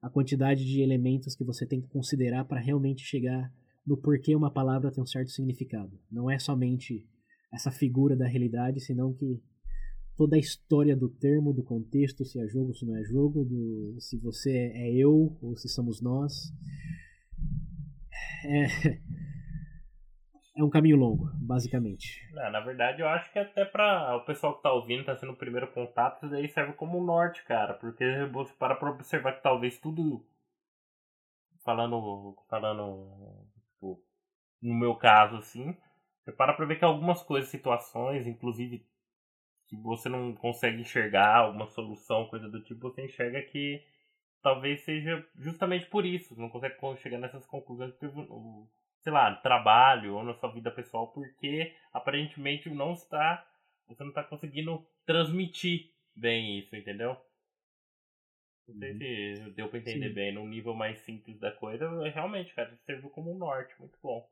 a quantidade de elementos que você tem que considerar para realmente chegar no porquê uma palavra tem um certo significado. Não é somente essa figura da realidade, senão que toda a história do termo, do contexto, se é jogo, se não é jogo, do, se você é eu ou se somos nós. É, é um caminho longo, basicamente. Não, na verdade, eu acho que até pra o pessoal que tá ouvindo, tá sendo o primeiro contato, isso daí serve como um norte, cara. Porque você para pra observar que talvez tudo. Falando. Falando. Tipo, no meu caso, assim. Você para pra ver que algumas coisas, situações, inclusive que você não consegue enxergar alguma solução, coisa do tipo, você enxerga que talvez seja justamente por isso. Não consegue chegar nessas conclusões porque, sei lá, trabalho ou na sua vida pessoal, porque aparentemente não está. Você não está conseguindo transmitir bem isso, entendeu? Não sei se deu pra entender Sim. bem. Num nível mais simples da coisa, é realmente, cara, serviu como um norte, muito bom.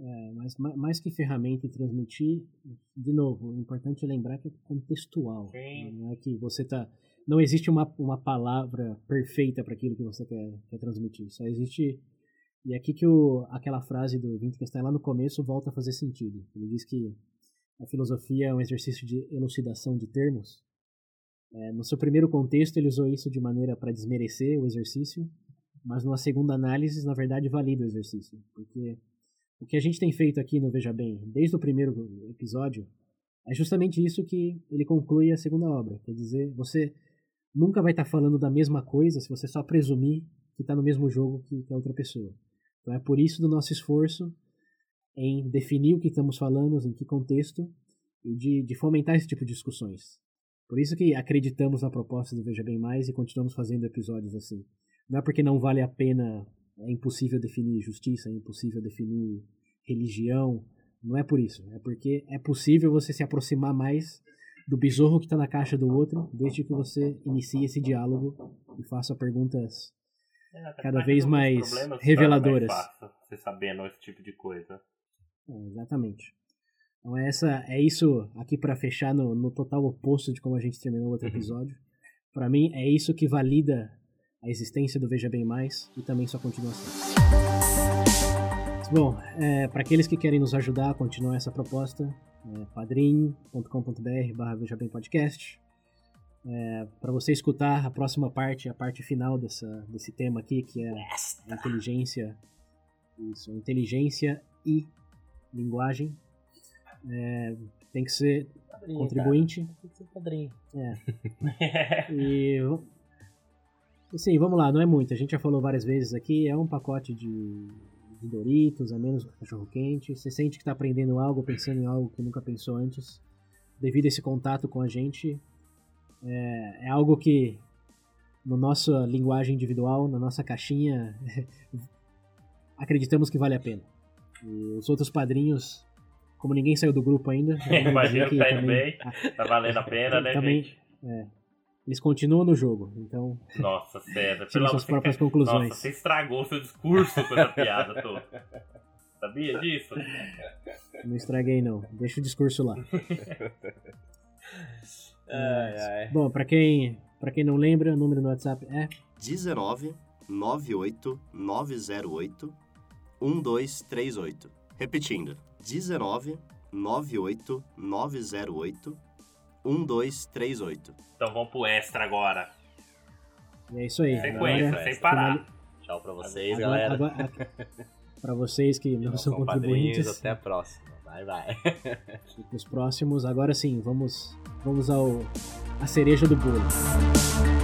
É, mas ma- mais que ferramenta e transmitir, de novo, o importante é lembrar que é contextual. Sim. Não é que você tá. Não existe uma, uma palavra perfeita para aquilo que você quer, quer transmitir. Só existe. E é aqui que o, aquela frase do Wittgenstein lá no começo volta a fazer sentido. Ele diz que a filosofia é um exercício de elucidação de termos. É, no seu primeiro contexto, ele usou isso de maneira para desmerecer o exercício, mas numa segunda análise, na verdade, valida o exercício. Porque o que a gente tem feito aqui no Veja Bem, desde o primeiro episódio, é justamente isso que ele conclui a segunda obra. Quer dizer, você nunca vai estar falando da mesma coisa se você só presumir que está no mesmo jogo que a outra pessoa. Então é por isso do nosso esforço em definir o que estamos falando, em que contexto, e de, de fomentar esse tipo de discussões. Por isso que acreditamos na proposta do Veja Bem Mais e continuamos fazendo episódios assim. Não é porque não vale a pena, é impossível definir justiça, é impossível definir religião, não é por isso. É porque é possível você se aproximar mais do besouro que está na caixa do outro, desde que você inicie esse diálogo e faça perguntas É, Cada vez mais reveladoras. fácil Você sabendo esse tipo de coisa. É, exatamente. Então essa, é isso aqui para fechar no, no total oposto de como a gente terminou o outro Uhum. episódio. Para mim é isso que valida a existência do Veja Bem Mais e também sua continuação. Bom, é, para aqueles que querem nos ajudar a continuar essa proposta, é padrim.com.br barra Veja Bem Podcast. É, para você escutar a próxima parte, a parte final dessa, desse tema aqui, que é a inteligência, isso, inteligência e linguagem. É, tem que ser contribuinte. Tem que ser padrinho. E assim, vamos lá, não é muito. A gente já falou várias vezes aqui, é um pacote de, de Doritos, é menos cachorro quente. Você sente que está aprendendo algo, pensando em algo que nunca pensou antes, devido a esse contato com a gente. É, é algo que na nossa linguagem individual, na nossa caixinha, acreditamos que vale a pena. E os outros padrinhos, como ninguém saiu do grupo ainda, Imagina que tá indo também- bem, tá valendo a pena, né, também, gente? é, eles continuam no jogo, então Nossa, César, pelo suas próprias Nossa, conclusões. você estragou seu discurso com essa piada toda. Sabia disso? Não estraguei não, deixa o discurso lá. Ai, ai. Bom, pra quem, pra quem não lembra, o número no WhatsApp é 19 98 908 1238. Repetindo, 19 98 908 1238. Então vamos pro extra agora. e é isso aí. Sequência, Agora, sem parar. Tchau pra vocês, agora, galera. agora, para vocês que não são contribuintes, Até a próxima. Bye. e os próximos, agora sim, vamos, vamos ao a cereja do bolo.